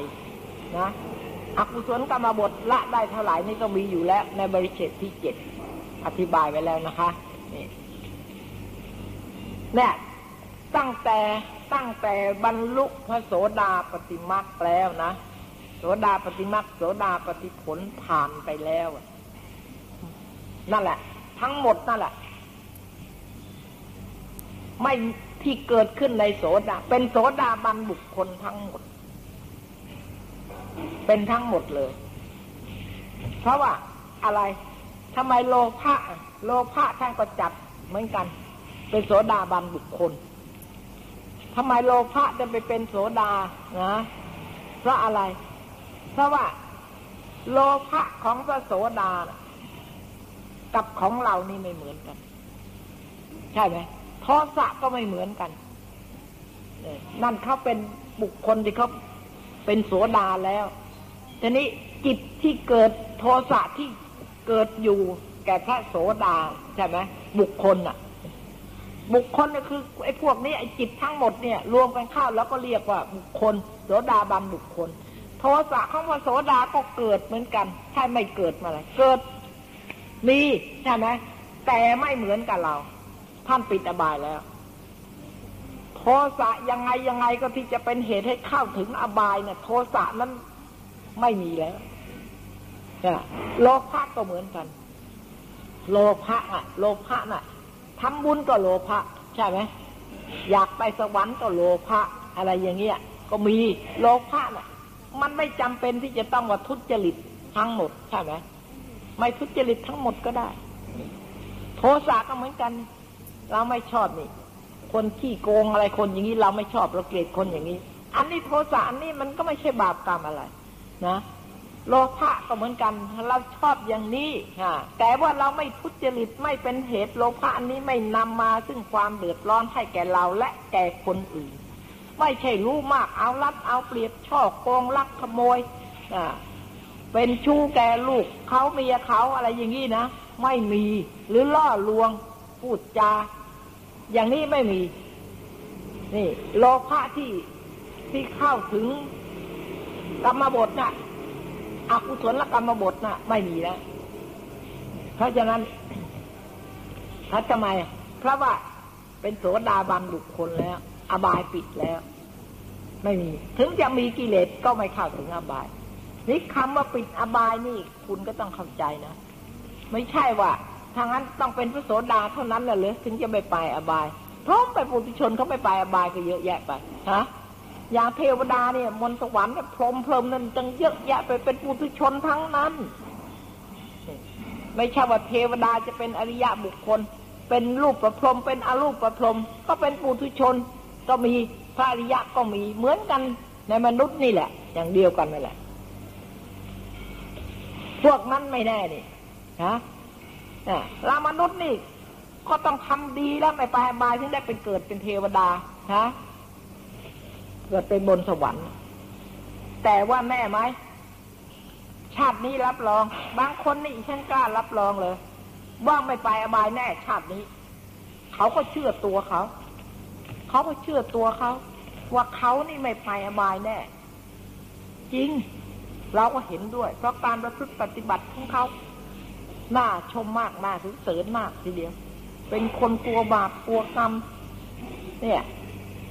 นะอกุศลกรรมบทละได้เท่าไหร่นี่ก็มีอยู่แล้ว ในบริเชตที่เจ็ดอธิบายไว้แล้วนะคะนี่เนี่ยตั้งแต่ ตั้งแต่บรรลุพระโสดาปฏิมักแล้วนะโสดาปฏิมักโสดาปฏิผลผ่านไปแล้ว นั่นแหละ ทั้งหมดนั่นแหละ ไม่ที่เกิดขึ้นในโสดา เป็นโสดาบันบุคคลทั้งหมด เป็นทั้งหมดเลย เพราะว่าอะไรทำไมโลภะโลภะท่านก็จับเหมือนกัน เป็นโสดาบันบุคคล ทำไมโลภะจะไปเป็นโสดานะเพราะอะไร เพราะว่า โลภะของพระโสดา กับของเรานี่ไม่เหมือนกัน ใช่ไหมโทสะก็ไม่เหมือนกันนั่นเขาเป็นบุคคลที่เขาเป็นโสดาแล้วทีนี้จิตที่เกิดโทสะที่เกิดอยู่แก่พระโสดาใช่ไหมบุคคลน่ะ บุคคลก็คือไอ้พวกนี้ไอ้จิตทั้งหมดเนี่ย รวมกันเข้าแล้วก็เรียกว่าบุคคลโสดาบันบุคคล โทสะของพระโสดาก็เกิดเหมือนกันใช่ไม่เกิดมาเลยเกิดมีใช่ไหมแต่ไม่เหมือนกับเรา ท่านปิดอบายแล้วโทสะยังไงยังไงก็ที่จะเป็นเหตุให้เข้าถึงอบายเนี่ยโทสะนั้นไม่มีแล้วโลภะก็เหมือนกัน โลภะอะ โลภะน่ะ ทำบุญก็โลภะใช่ไหมอยากไปสวรรค์ก็โลภะอะไรอย่างเงี้ย ก็มีโลภะน่ะ มันไม่จำเป็นที่จะต้องว่าทุจริตทั้งหมดใช่ไหมไม่ทุจริตทั้งหมดก็ได้ โทสะก็เหมือนกัน เราไม่ชอบนี่ คนขี้โกงอะไรคนอย่างนี้เราไม่ชอบเราเกลียดคนอย่างนี้ อันนี้โทสะอันนี้มันก็ไม่ใช่บาปกรรมอะไร นะ โลภะก็เหมือนกัน เราชอบอย่างนี้แต่ว่าเราไม่ทุจริตไม่เป็นเหตุโลภะอันนี้ไม่นำมาซึ่งความเดือดร้อนให้แก่เราและแก่คนอื่น ไม่ใช่รู้มากเอารัดเอาเปรียบช่อโกงลักขโมยเป็นชู้แก่ลูกเขาเมียเขาอะไรอย่างนี้นะ ไม่มีหรือล่อลวงพูดจา อย่างนี้ไม่มี นี่ โลภะที่ที่เข้าถึงกรรมบทนะ่ะ อกุศลกรรมบทนะ่ะ ไม่มีแล้ว เพราะฉะนั้นถ้าทำไมเพราะว่าเป็นโสดาบันบุคคลแล้ว อบายปิดแล้ว ไม่มี ถึงจะมีกิเลสก็ไม่เข้าถึงอบาย นี่คำว่าปิดอบายนี่ คุณก็ต้องเข้าใจนะ ไม่ใช่ว่าทางนั้นต้องเป็นพระโสดาเท่านั้นแหละเลยถึงจะไม่ไปอบายเพราะไปปุถุชนเขาไม่ไปอบายก็เยอะแยะไปฮะ อย่างเทวดาเนี่ยมนสวรรค์เนี่ยพรหมพรหมนั่นจังเยอะแยะไปเป็นปุถุชนทั้งนั้น ไม่ใช่ว่าเทวดาจะเป็นอริยะบุคคล เป็นรูปประพรมเป็นอรูปประพรมก็เป็นปุถุชน ก็มีพระอริยะก็มีเหมือนกันในมนุษย์นี่แหละ อย่างเดียวกันนั่นแหละ พวกนั้นไม่แน่นี่ฮะเรามนุษย์นี่ ก็ต้องทำดีแล้วไม่ไปบายถึงได้ไปเกิดเป็นเทวดาฮะ เกิดเป็นบนสวรรค์ แต่ว่าแม่ไหมชาตินี้รับรอง บางคนนี่ฉันกล้ารับรองเลย ว่าไม่ไปอบายแน่ ชาตินี้ เขาก็เชื่อตัวเขา เขาก็เชื่อตัวเขา ว่าเขานี่ไม่ไปอบายแน่ จริง เราก็เห็นด้วย เพราะการประพฤติปฏิบัติของเขาน่าชมมากน่าสเสริญมากทีเดียว เป็นคนกลัวบาปกลัวกรรมเนี่ย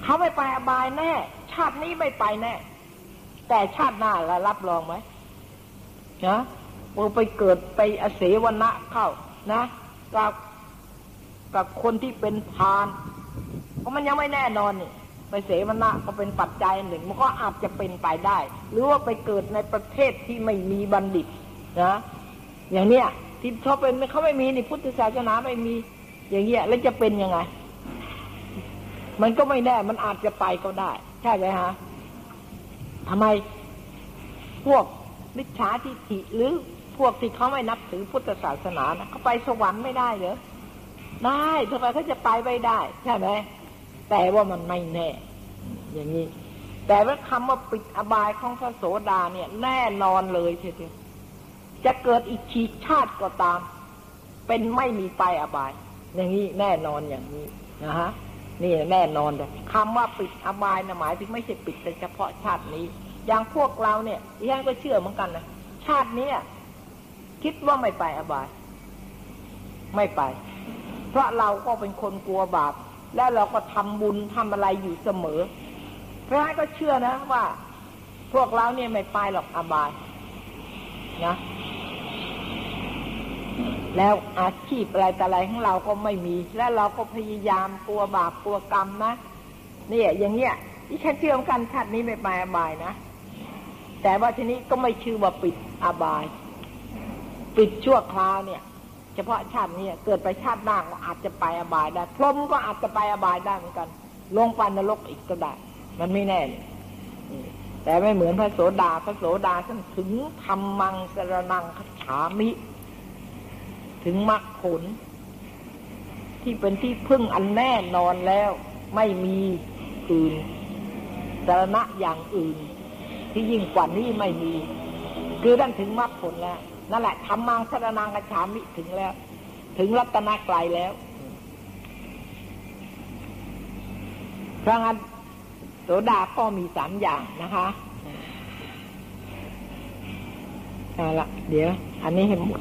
เขาไม่ไปอบายแน่ ชาตินี้ไม่ไปแน่ แต่ชาติหน้าละรับรองไหมนะโอไปเกิดไปอเสวนะเข้า นะกับกับคนที่เป็นพานเพราะมันยังไม่แน่นอนนี่ไปเสวนะก็เป็นปัจจัยหนึ่ง มันก็อาจจะเป็นไปได้ หรือว่าไปเกิดในประเทศที่ไม่มีบัณฑิตนะอย่างเนี้ยที่เขาเป็นเขาไม่มีนี่พุทธศาสนาไม่มี อย่างเงี้ยแล้วจะเป็นยังไง มันก็ไม่แน่ มันอาจจะไปก็ได้ ใช่ไหมฮะทำไมพวกมิจฉาทิฏฐิหรือพวกที่เขาไม่นับถือพุทธศาสนานะเขาไปสวรรค์ไม่ได้เหรอได้ทำไมเขาจะไปไม่ได้ ใช่ไหมแต่ว่ามันไม่แน่ อย่างนี้ แต่ว่าคำว่าปิดอบายของพระโสดาเนี่ย แน่นอนเลยเชียวจะเกิดอีกชีชาติก็ตาม เป็นไม่มีไปอบาย อย่างนี้แน่นอนอย่างนี้นะฮะ นี่แน่นอนเลยคำว่าปิดอบายนะหมายถึงไม่ใช่ปิดแต่เฉพาะชาตินี้ อย่างพวกเราเนี่ยที่ฉันก็เชื่อเหมือนกันนะชาตินี้คิดว่าไม่ไปอบาย ไม่ไป เพราะเราก็เป็นคนกลัวบาป แล้วเราก็ทำบุญทำอะไรอยู่เสมอพระก็เชื่อนะว่า พวกเราเนี่ยไม่ไปหรอกอบายนะ แล้วอาชีพอะไรแต่อะไรของเราก็ไม่มี แล้วเราก็พยายามกลัวบาปกลัวกรรมนะเนี่ยอย่างเงี้ยที่ฉันเชื่อมกันชาตินี้ไม่ไปอบายนะแต่ว่าทีนี้ก็ไม่ชื่อว่าปิดอบาย ปิดชั่วคราวเนี่ย เฉพาะชาตินี้เกิดไปชาติหน้าก็อาจจะไปอบายได้พรหมก็อาจจะไปอบายได้เหมือนกัน ลงไปนรกอีกก็ได้ มันไม่แน่แต่ไม่เหมือนพระโสดาพระโสดาท่านถึงธรรมังสรนังคฉามิ ถึงมรรคผล ที่เป็นที่พึ่งอันแน่นอนแล้ว ไม่มีอื่นสารณะอย่างอื่น ที่ยิ่งกว่านี้ไม่มี คือท่านถึงมรรคผลแล้วนั่นแหละธรรมังสรนังคฉามิถึงแล้ว ถึงรัตนกลายแล้วเพราะงั้นโสดาก็มีสามอย่างนะคะเอาละเดี๋ยว อันนี้เห็นหมด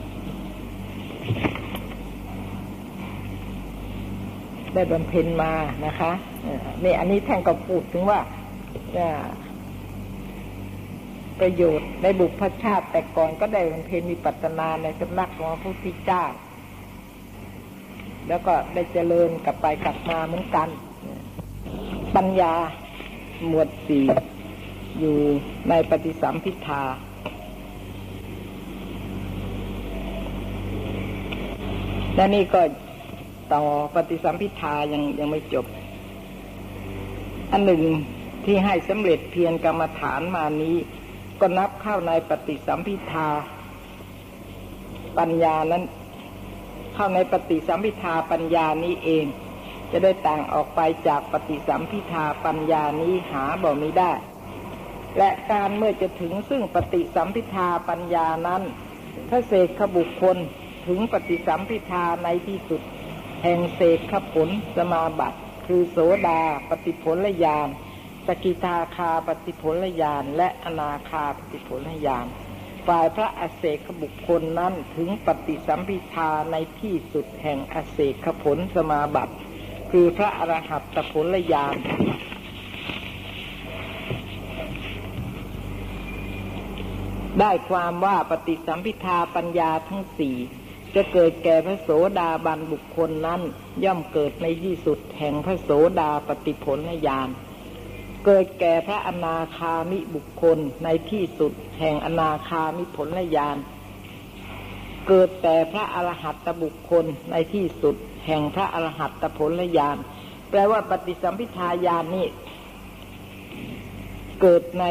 ได้บำเพ็ญมานะคะนี่อันนี้แท่งก็พูดถึงว่าประโยชน์ในบุพชาติ แต่ก่อนก็ได้บำเพ็ญมีปัตนาในสำนักของพระพุทธเจ้า แล้วก็ได้เจริญกลับไปกลับมาเหมือนกัน ปัญญาหมวดสี่อยู่ในปฏิสัมพิทาและนี่ก็ ต่อปฏิสัมพิทายังยังไม่จบ อันหนึ่งที่ให้สำเร็จเพียรกรรมฐานมานี้ ก็นับเข้าในปฏิสัมพิทา ปัญญานั้น เข้าในปฏิสัมพิทาปัญญานี้เอง จะได้ต่างออกไปจากปฏิสัมพิทาปัญญานี้หาบ่ไม่ได้ และการเมื่อจะถึงซึ่งปฏิสัมพิทาปัญญานั้นพระเสกขบุคคลถึงปฏิสัมพิทาในที่สุด แห่งเสกขผลสมาบัติ คือโสดาปฏิผลญาณสกิทาคาปฏิผลญาณและอนาคาปฏิผลญาณฝ่ายพระอเศกบุคคลนั้นถึงปฏิสัมพิทาในที่สุดแห่งอเศกผลสมาบัติ คือพระอรหัตผลญาณได้ความว่าปฏิสัมพิทาปัญญาทั้งสี่ จะเกิดแก่พระโสดาบันบุคคลนั้น ย่อมเกิดในที่สุดแห่งพระโสดาปฏิผลญาณเกิดแก่พระอนาคามิบุคคลในที่สุดแห่งอนาคามิผลญาณเกิดแต่พระอรหัตตบุคคลในที่สุดแห่งพระอรหัตตผลญาณแปลว่าปฏิสัมพิทายานนี้เกิดใน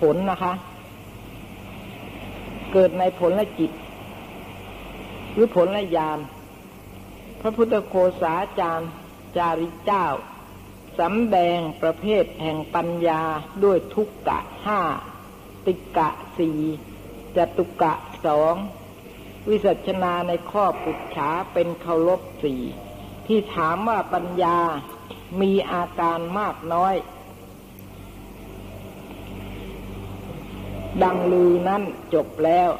ผลนะคะ เกิดในผลและจิต หรือผลและญาณพระพุทธโคสาจารย์จาริเจ้าสำแดงประเภทแห่งปัญญาด้วยทุกกะห้าติกะสี่จตุกะสองวิสัชนาในข้อปุจฉาเป็นเคารพสี่ที่ถามว่าปัญญามีอาการมากน้อย ดังลือนั้นจบแล้ว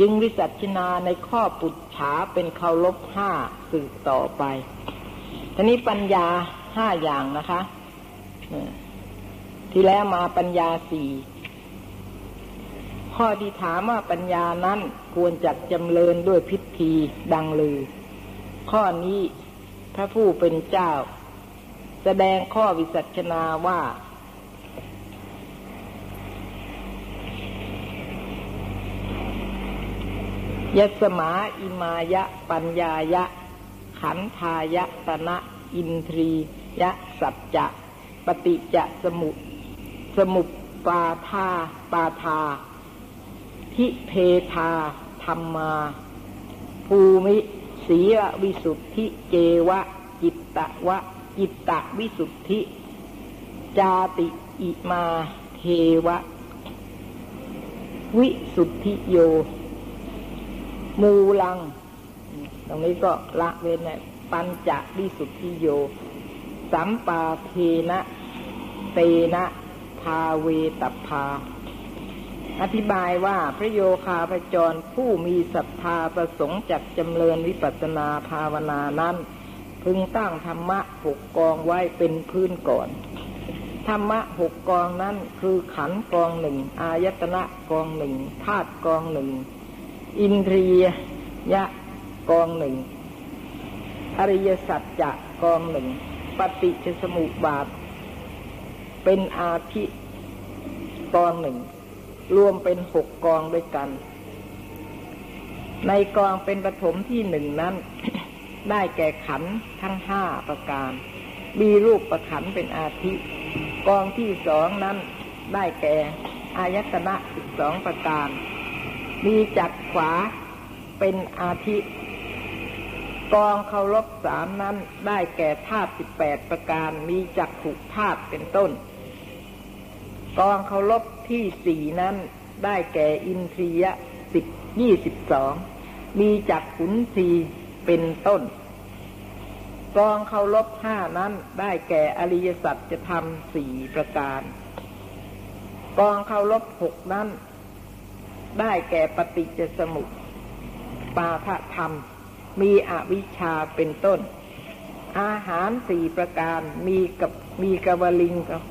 จึงวิสัชนาในข้อปุจฉาเป็นเคารพห้าสืบต่อไปทีนี้ปัญญาห้าอย่างนะคะที่แล้วมาปัญญาสี่ข้อที่ถามว่าปัญญานั้นควรจัดจำเริญด้วยพิธีดังลือ ข้อนี้พระผู้เป็นเจ้า แสดงข้อวิสัชนาว่า ยัสมาอิมายะ ปัญญายะ ขันธายะตนะ อินทรียะ สัจจะปฏิจะสมุสมุปปาทาปาทา ทิเพทาธรรมา ภูมิสีวิสุทธิเจวะ จิตตะวะ จิตตะวิสุทธิ จาติอิมาเทวะ วิสุทธิโย มูลัง ตรงนี้ก็ละเว้นปัญจวิสุทธิโย สัมปาเทนะ เตนะพาเวตพาอธิบายว่าพระโยคาพจรผู้มีศรัทธาประสงค์จักจำเริญวิปัสนาภาวนานั้น พึงตั้งธรรมะหกกองไว้เป็นพื้นก่อน ธรรมะหกกองนั้นคือขันกองหนึ่ง อายตนะกองหนึ่งธาตุกองหนึ่ง อินทรียะกองหนึ่ง อริยสัจจะกองหนึ่ง ปฏิจสมุปบาท เป็นอาทิกองหนึ่ง รวมเป็นหกกองด้วยกัน ในกองเป็นปฐมที่หนึ่งนั้น ได้แก่ขันทั้งห้าประการ มีรูปประขันเป็นอาทิกองที่สองนั้นได้แก่อายตนะสิบสองประการ มีจักขวาเป็นอาทิ กองเคารพสามนั้นได้แก่ธาตุสิบแปดประการมีจักขุธาตุเป็นต้น กองเคารพที่สี่นั้นได้แก่อินทรียสิบยี่สิบสองมีจักขุนทีเป็นต้น กองเคารพห้านั้นได้แก่อริยสัจจะทำสี่ประการ กองเคารพหกนั้น ได้แก่ปฏิจจสมุปปาทธรรม มีอวิชชาเป็นต้น อาหารสี่ประการมีกับมีกวลิงกบ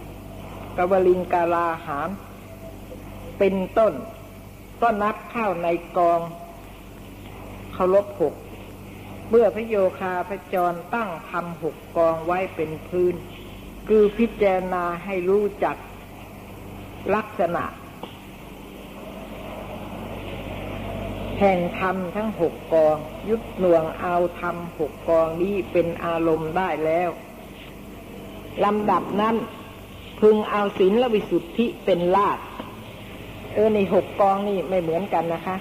กวลิงกาลาหาร เป็นต้น ก็นับเข้าในกองเคารพหกเมื่อพระโยคาพระจรตั้งทำหกกองไว้เป็นพื้น คือพิจารณาให้รู้จักลักษณะ แห่งธรรมทั้งหกกอง ยุดหน่วงเอาธรรมหกกองนี้เป็นอารมณ์ได้แล้วลำดับนั้น พึงเอาศีลและวิสุทธิเป็นลาดเออในหกกองนี่ไม่เหมือนกันนะคะ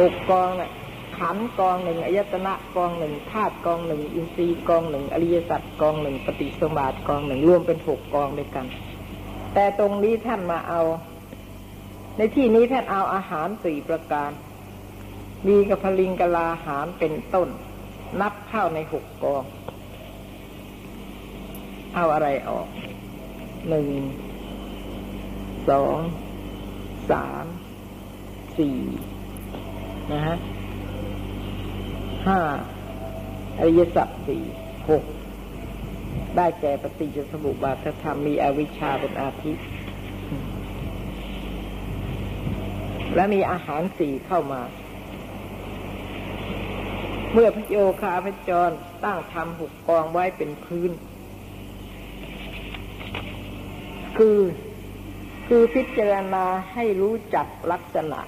หกกองน่ะขันกองหนึ่งอายตนะกองหนึ่งธาตุกองหนึ่งอินทรีย์กองหนึ่งอริยสัจกองหนึ่งปฏิสมบัติกองหนึ่งรวมเป็นหกกองด้วยกัน แต่ตรงนี้ท่านมาเอา ในที่นี้ท่านเอาอาหารสี่ประการ มีกับพลิงกลาหารเป็นต้น นับเข้าในหกกอง เอาอะไรออก หนึ่ง สอง สาม สี่นะฮะห้าอริยสัจสี่หกได้แก่ปฏิจจสมุปบาทธรรมมีอวิชชาเป็นอาทิ และมีอาหารสี่เข้ามา เมื่อพระโยคาพระจรตั้งทำหกกองไว้เป็นพื้น คือคือพิจารณาให้รู้จักลักษณะ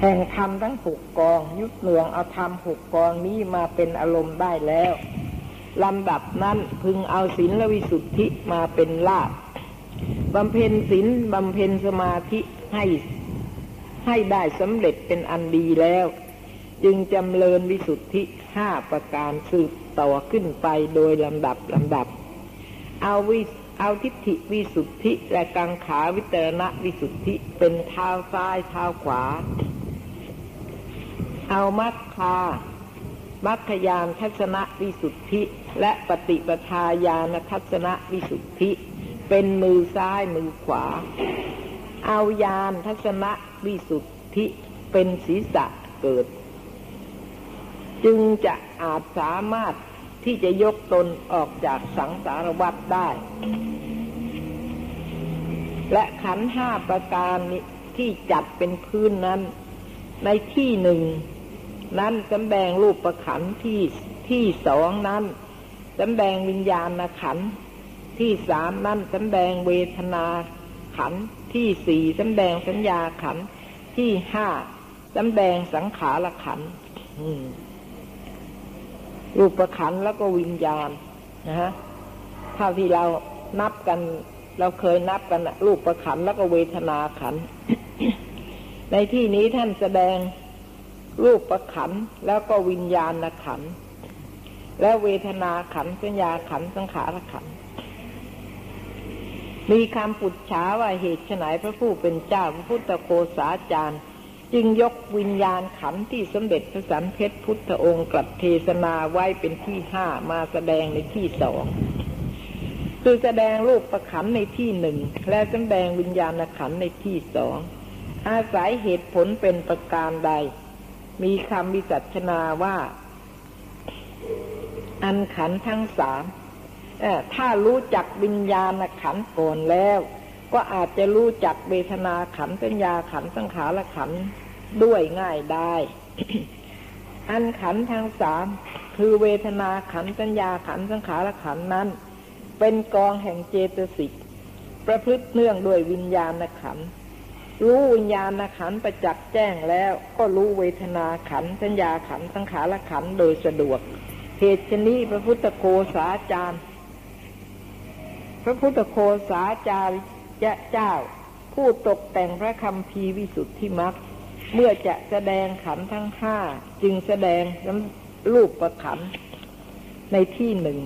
แห่งธรรมทั้งหกกอง ยุดเหนืองเอาธรรมหกกองนี้มาเป็นอารมณ์ได้แล้วลำดับนั้นพึงเอาศีลและวิสุทธิมาเป็นลาบ บำเพ็ญศีลบำเพ็ญสมาธิให้ให้ได้สำเร็จเป็นอันดีแล้ว จึงจำเริญวิสุทธิห้าประการสืบต่อขึ้นไปโดยลำดับลำดับ เอาวิเอาทิฏฐิวิสุทธิและกังขาวิเตรณวิสุทธิเป็นเท้าซ้ายเท้าขวา เอามัคคามัคคยานทัศนวิสุทธิ และปฏิปทาญาณทัศนวิสุทธิ เป็นมือซ้ายมือขวา เอายานทัศนวิสุทธิเป็นศีรษะเกิด จึงจะอาจสามารถที่จะยกตนออกจากสังสารวัฏได้ และขันห้าประการที่จัดเป็นพื้นนั้น ในที่หนึ่ง นั้นสำแดงรูปประขันที่ที่สองนั้นสำแดงวิญญาณขัน ที่สามนั้นสำแดงเวทนาขันที่สี่สำแดงสัญญาขันที่ห้าสำแดงสังขารขันรูปขันแล้วก็วิญญาณนะฮะเท่าที่เรานับกัน เราเคยนับกันรูปขันแล้วก็เวทนาขัน ในที่นี้ท่านแสดงรูปประขันแล้วก็วิญญาณขัน แล้วเวทนาขันสัญญาขันสังขารขัน มีคำปุจฉาว่าเหตุไฉนพระผู้เป็นเจ้าพระพุทธโคสาจารย์ จึงยกวิญญาณขันที่สมเด็จพระสันเพชพุทธองค์กลับเทศนาไว้เป็นที่ห้ามาแสดงในที่สองคือแสดงรูปประขันในที่หนึ่งและแสดงวิญญาณขันในที่สองอาศัยเหตุผลเป็นประการใด มีคำวิจัชนาว่า อันขันทั้งสาม ถ้ารู้จักวิญญาณขันก่อนแล้ว ก็อาจจะรู้จักเวทนาขันสัญญาขันสังขารขันด้วยง่ายได้ อันขันทั้งสามคือเวทนาขันสัญญาขันสังขารขันนั้น เป็นกองแห่งเจตสิกประพฤติเนื่องด้วยวิญญาณขันรู้วิญญาณขันประจักษ์แจ้งแล้วก็รู้เวทนาขันสัญญาขันสังขารขันโดยสะดวกเหตุชนี้พระพุทธโคสาจารย์ พระพุทธโคสาจารย์เจ้า ผู้ตกแต่งพระคำพีวิสุทธิมักเมื่อจะแสดงขันทั้งห้าจึงแสดงรูปประขันในที่หนึ่ง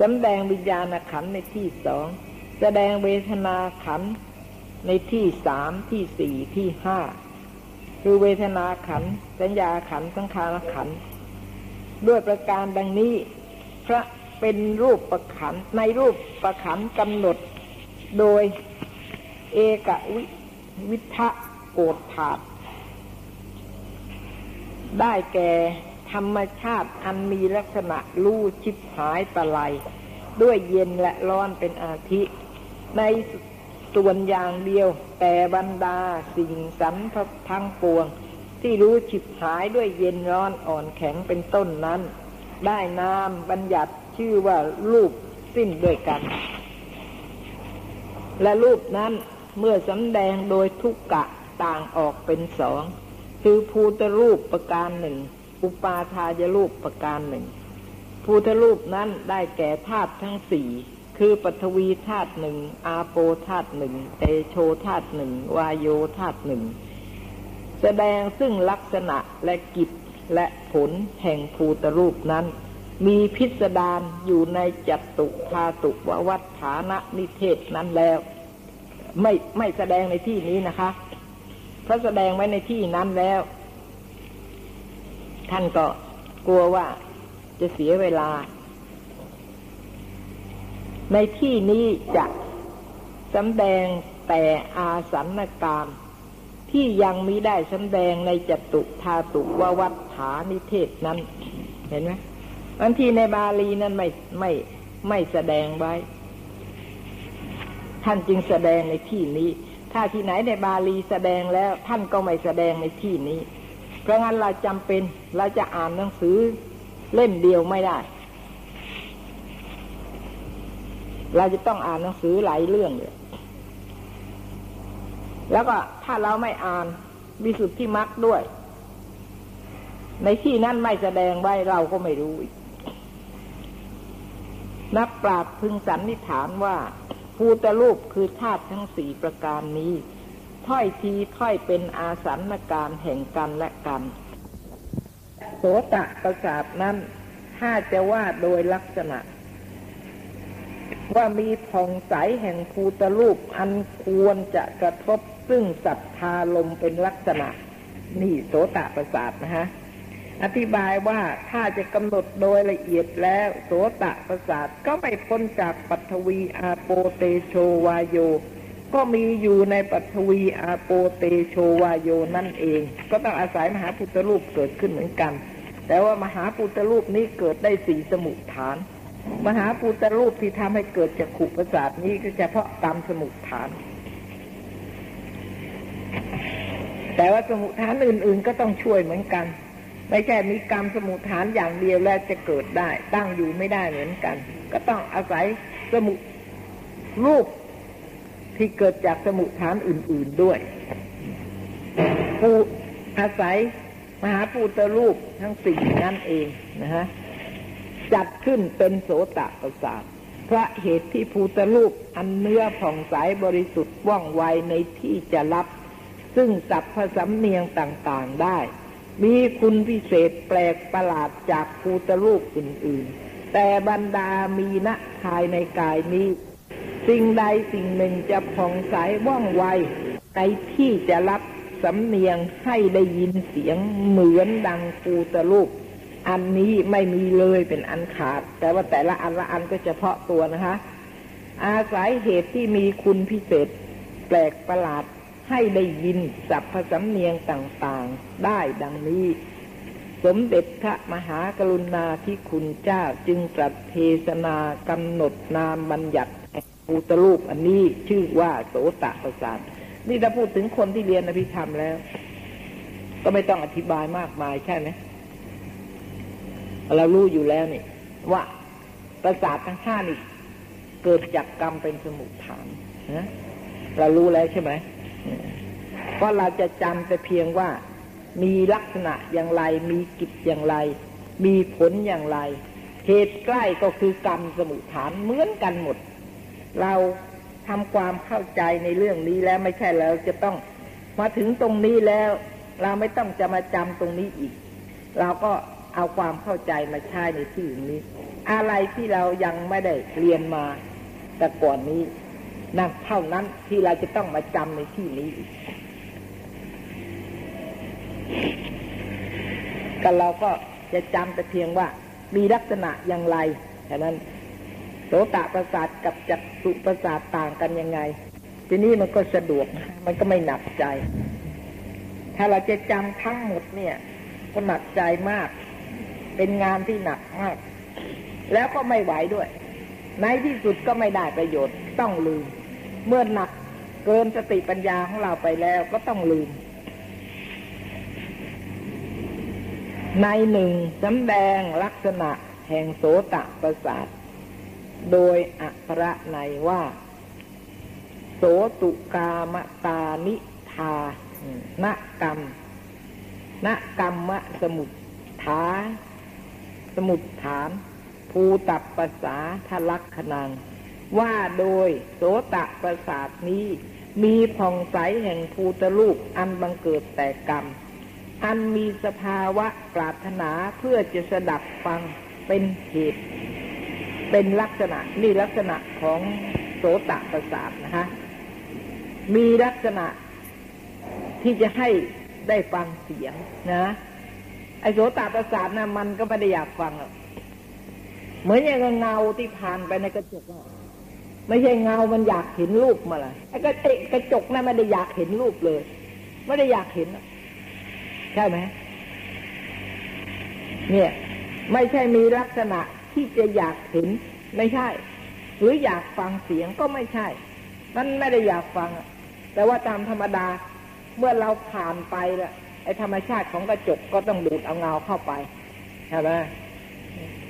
สำแดงวิญญาณขันในที่สองแสดงเวทนาขันในที่สามที่สี่ที่ห้าคือเวทนาขันสัญญาขันสังขารขันด้วยประการดังนี้ พระ เป็นรูปประขันในรูปประขันกำหนด โดยเอกวิวิทะโกฏฐาได้แก่ธรรมชาติอันมีลักษณะลู่ชิบหายตะไลด้วยเย็นและร้อนเป็นอาทิ ในส่วนอย่างเดียว แต่บรรดาสิ่งสันทั้งปวง ที่รู้ฉิบหายด้วยเย็นร้อนอ่อนแข็งเป็นต้นนั้น ได้นามบัญญัติ ชื่อว่ารูปสิ้นด้วยกัน และรูปนั้นเมื่อสำแดงโดยทุกกะต่างออกเป็นสอง คือภูตรูปประการหนึ่ง อุปาทายรูปประการหนึ่ง ภูตรูปนั้นได้แก่ธาตุทั้งสี่คือปฐวีธาตุหนึ่ง อาโปธาตุหนึ่ง เตโชธาตุหนึ่ง วายโยธาตุหนึ่ง แสดงซึ่งลักษณะและกิจและผลแห่งภูตรูปนั้น มีพิสดารอยู่ในจัตุธาตุววัฏฐานะนิเทศนั้นแล้ว ไม่ไม่แสดงในที่นี้นะคะพระแสดงไว้ในที่นั้นแล้ว ท่านก็กลัวว่าจะเสียเวลา ในที่นี้จะสำแดงแต่อาสันการที่ยังมิได้สำแดงในจตุธาตุววัฏฐานิเทศนั้น เห็นไหม บางทีในบาลีนั้นไม่ไม่ไม่แสดงไว้ ท่านจึงแสดงในที่นี้ ถ้าที่ไหนในบาลีแสดงแล้ว ท่านก็ไม่แสดงในที่นี้ เพราะงั้นเราจำเป็นเราจะอ่านหนังสือเล่มเดียวไม่ได้ เราจะต้องอ่านหนังสือหลายเรื่องเลยแล้วก็ถ้าเราไม่อ่านวิสุทธิมรรคด้วย ในที่นั้นไม่แสดงไว้เราก็ไม่รู้อีก นักปราชญ์พึงสันนิษฐานว่าภูตรูปคือธาตุทั้งสี่ประการนี้ ถ้อยทีถ้อยเป็นอาสันการแห่งกันและกัน โสตะประสาทนั้นถ้าจะว่าโดยลักษณะ ว่ามีผ่องใสแห่งภูตรูปอันควรจะกระทบซึ่งศรัทธาลมเป็นลักษณะ นี่โสตะประสาทนะฮะ อธิบายว่าถ้าจะกำหนดโดยละเอียดแล้ว โสตะประสาทก็ไม่พ้นจากปัทวีอาโปเตโชวายโย ก็มีอยู่ในปัทวีอาโปเตโชวายโยนั่นเอง ก็ต้องอาศัยมหาพุทธรูปเกิดขึ้นเหมือนกัน แต่ว่ามหาพุทธรูปนี้เกิดได้สี่สมุทฐาน มหาพุทธรูปที่ทำให้เกิดจากขุประสาทนี้ก็เฉพาะตามสมุทฐาน แต่ว่าสมุทฐานอื่น ๆ ก็ต้องช่วยเหมือนกัน ไม่ใช่มีกรรมสมุทฐานอย่างเดียวแล้วจะเกิดได้ ตั้งอยู่ไม่ได้เหมือนกัน ก็ต้องอาศัยสมุรูปที่เกิดจากสมุทฐานอื่น ๆด้วยผู้อาศัยมหาปูตรูปทั้งสี่นั่นเองนะฮะจัดขึ้นเป็นโสตประสาทพระเหตุที่ภูตรูปอันเนื้อผ่องใสบริสุทธิ์ว่องไวในที่จะรับ ซึ่งสัพพสำเนียงต่างๆได้ มีคุณพิเศษแปลกประหลาดจากภูตรูปอื่นๆ แต่บรรดามีณภายในกายนี้ สิ่งใดสิ่งหนึ่งจะผ่องใสว่องไวในที่จะรับสำเนียงให้ได้ยินเสียงเหมือนดังภูตรูป อันนี้ไม่มีเลยเป็นอันขาด แต่ว่าแต่ละอันละอันก็เฉพาะตัวนะคะ อาศัยเหตุที่มีคุณพิเศษแปลกประหลาด ให้ได้ยินสัพพสำเนียงต่างๆ ได้ดังนี้ สมเด็จพระมหากรุณาธิคุณเจ้าจึงตรัสเทศนากำหนดนามบัญญัติภูตรูปอันนี้ชื่อว่าโสตประสาทนี่ถ้าพูดถึงคนที่เรียนอภิธรรมแล้ว ก็ไม่ต้องอธิบายมากมายใช่ไหมเรารู้อยู่แล้วนี่ ว่าประสาททั้งห้านี่เกิดจากกรรมเป็นสมุทฐานนะเรารู้แล้วใช่ไหม เพราะเราจะจำแต่เพียงว่า มีลักษณะอย่างไร มีกิจอย่างไร มีผลอย่างไร เหตุใกล้ก็คือกรรมสมุทฐานเหมือนกันหมด เราทำความเข้าใจในเรื่องนี้แล้วไม่ใช่แล้วจะต้องมาถึงตรงนี้แล้ว เราไม่ต้องจะมาจำตรงนี้อีก เราก็เอาความเข้าใจมาใช้ในที่นี้ อะไรที่เรายังไม่ได้เรียนมาแต่ก่อนนี้ นั่นเท่านั้นที่เราจะต้องมาจำในที่นี้อีกก็เราก็จะจำแต่เพียงว่ามีลักษณะอย่างไรฉะนั้นโสตประสาทกับจักสุประสาทต่างกันยังไง ทีนี้มันก็สะดวก มันก็ไม่หนักใจ ถ้าเราจะจำทั้งหมดเนี่ย ก็หนักใจมาก เป็นงานที่หนักมาก แล้วก็ไม่ไหวด้วย ในที่สุดก็ไม่ได้ประโยชน์ ต้องลืม เมื่อหนักเกินสติปัญญาของเราไปแล้วก็ต้องลืม ในหนึ่งสำแดงลักษณะแห่งโสตะประสาท โดยอักระในว่า โสตุกามตานิทานะกรรมนะกรรมะสมุทฐาสมุทฐาน ภูตับภาษาทลักขนัง ว่าโดยโสตประสาทนี้ มีผ่องใสแห่งภูตรูปอันบังเกิดแต่กรรม อันมีสภาวะปรารถนาเพื่อจะสดับฟังเป็นเหตุเป็นลักษณะนี่ลักษณะของโสตประสาทนะคะมีลักษณะที่จะให้ได้ฟังเสียงนะ ไอโสตประสาทนะมันก็ไม่ได้อยากฟังหรอก เหมือนอย่างเงาที่ผ่านไปในกระจกไม่ใช่เงา มันอยากเห็นรูปมาเลยไอ้กระจกกระจกนะ่นไม่ได้อยากเห็นรูปเลย ไม่ได้อยากเห็นใช่ไหมเนี่ย ไม่ใช่มีลักษณะที่จะอยากเห็น ไม่ใช่ หรืออยากฟังเสียงก็ไม่ใช่ มันไม่ได้อยากฟังแต่ว่าตามธรรมดาเมื่อเราผ่านไปละไอ้ธรรมชาติของกระจกก็ต้องดูดเอาเงาเข้าไปใช่ไหม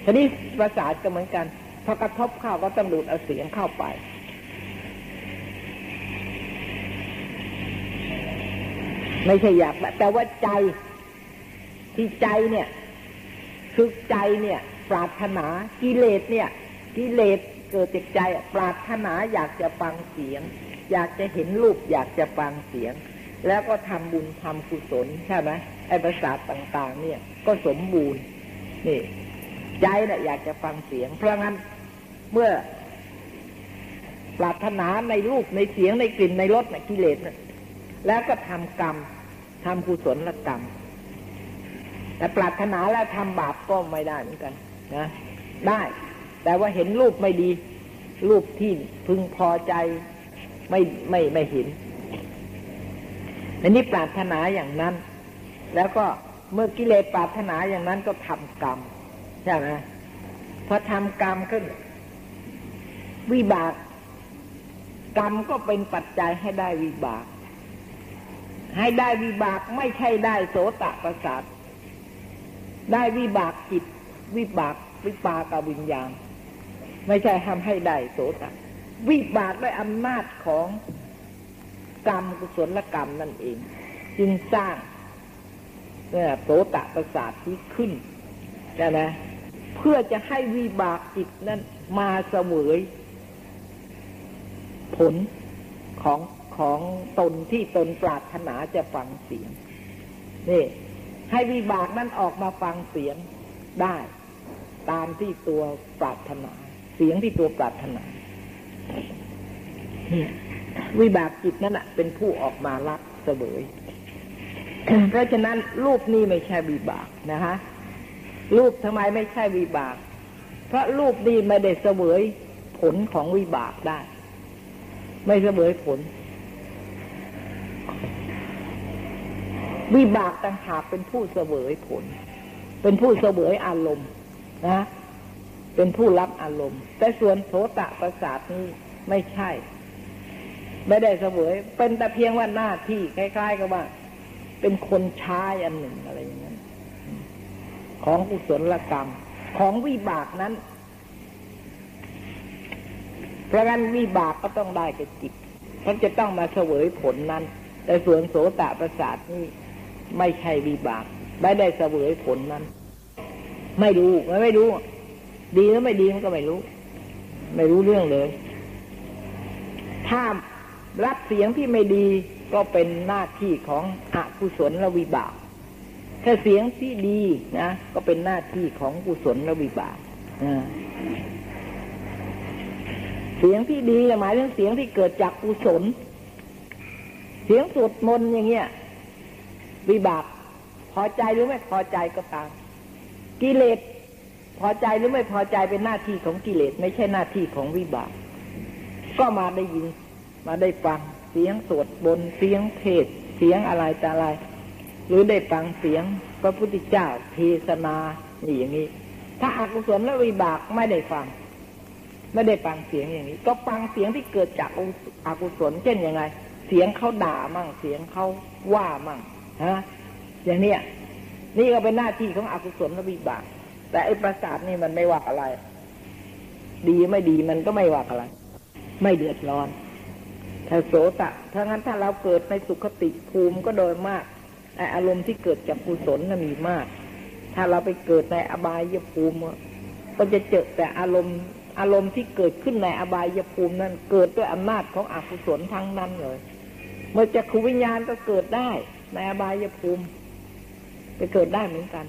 ทีนี้ประสาทก็เหมือนกัน พอกระทบเข้าก็ต้องดูดเอาเสียงเข้าไป ไม่ใช่อยากแต่ว่าใจที่ใจเนี่ยคือใจเนี่ย ปรารถนากิเลสเนี่ย กิเลสเกิดจากใจปรารถนาอยากจะฟังเสียง อยากจะเห็นรูปอยากจะฟังเสียง แล้วก็ทำบุญทำกุศลใช่ไหมไอ้ประสาทต่าง ๆ เนี่ยก็สมบูรณ์นี่ ใจน่ะอยากจะฟังเสียง เพราะงั้นเมื่อปรารถนาในรูปในเสียงในกลิ่นในรสในกิเลสนะแล้วก็ทำกรรมทำกุศลกรรม แต่ปรารถนาแล้วทำบาปก็ไม่ได้เหมือนกัน นะ ได้ แต่ว่าเห็นรูปไม่ดี รูปที่พึงพอใจไม่ไม่ไม่เห็นอันนี้ปรารถนาอย่างนั้น แล้วก็เมื่อกิเลสปรารถนาอย่างนั้นก็ทำกรรม ใช่ไหมพอทำกรรมขึ้น วิบาก กรรมก็เป็นปัจจัยให้ได้วิบาก ให้ได้วิบากไม่ใช่ได้โสตประสาทได้วิบากจิต วิบากวิปากวิญญาณ ไม่ใช่ทำให้ได้โสตวิบากด้วยอำนาจของกรรมกุศลกรรมนั่นเอง จึงสร้างเนี่ยโสตประสาทที่ขึ้นใช่ไหม เพื่อจะให้วิบากจิตนั้นมาเสวยผลของของตนที่ตนปรารถนาจะฟังเสียงนี่ให้วิบากนั้นออกมาฟังเสียงได้ ตามที่ตัวปรารถนา เสียงที่ตัวปรารถนานี่วิบากจิตนั่นแหะเป็นผู้ออกมารับเสวยเพราะฉะนั้นรูปนี้ไม่ใช่วิบากนะฮะ รูปทำไมไม่ใช่วิบาก เพราะรูปนี้ไม่ได้เสวยผลของวิบากได้ ไม่เสวยผล วิบากต่างหากเป็นผู้เสวยผล เป็นผู้เสวยอารมณ์นะเป็นผู้รับอารมณ์ แต่ส่วนโสตะประสาทนี้ไม่ใช่ ไม่ได้เสวยเป็นแต่เพียงว่าหน้าที่คล้าย ๆ กับว่า เป็นคนใช้อันหนึ่งอะไรอย่างนั้ ของกุศลกรรม ของวิบากนั้น เพราะงั้นวิบากก็ต้องได้กับจิตเขาจะต้องมาเสวยผลนั้น แต่ส่วนโสตประสาทนี่ไม่ใช่วิบาก ไม่ได้เสวยผลนั้น ไม่รู้มันไม่รู้ ดีหรือไม่ดีมันก็ไม่รู้ ไม่รู้เรื่องเลย ถ้ารับเสียงที่ไม่ดีก็เป็นหน้าที่ของอกุศลและวิบาก ถ้าเสียงที่ดีนะก็เป็นหน้าที่ของกุศลและวิบากเสียงที่ดีหมายถึงเสียงที่เกิดจากกุศล เสียงสวดมนต์อย่างเงี้ยวิบากพอใจหรือไม่พอใจก็ตามกิเลสพอใจหรือไม่พอใจเป็นหน้าที่ของกิเลสไม่ใช่หน้าที่ของวิบาก ก็มาได้ยิน มาได้ฟังเสียงสวดบนเสียงเทศเสียงอะไรแต่อะไร หรือได้ฟังเสียงพระพุทธเจ้าเทศนานี่อย่างนี้ ถ้าอากุศลและวิบากไม่ได้ฟัง ไม่ได้ฟังเสียงอย่างนี้ ก็ฟังเสียงที่เกิดจากอากุศลเช่นยังไง เสียงเขาด่ามั่งเสียงเขาว่ามั่งฮะอย่างเนี้ยนี่ก็เป็นหน้าที่ของอกุศลและวิบาก แต่ไอ้ประสาทนี่มันไม่ว่าอะไร ดีไม่ดีมันก็ไม่ว่าอะไร ไม่เดือดร้อนถ้าโสตะถ้างั้นถ้าเราเกิดในสุขติภูมิก็โดยมาก ไออารมณ์ที่เกิดจากกุศลน่ะมีมาก ถ้าเราไปเกิดในอบายภูมิก็จะเจอแต่อารมณ์อารมณ์ที่เกิดขึ้นในอบายภูมินั้น เกิดด้วยอำนาจของอกุศลทั้งนั้นเลย เมื่อจะคุวิญญาณก็เกิดได้ในอบายภูมิไปเกิดได้เหมือนกัน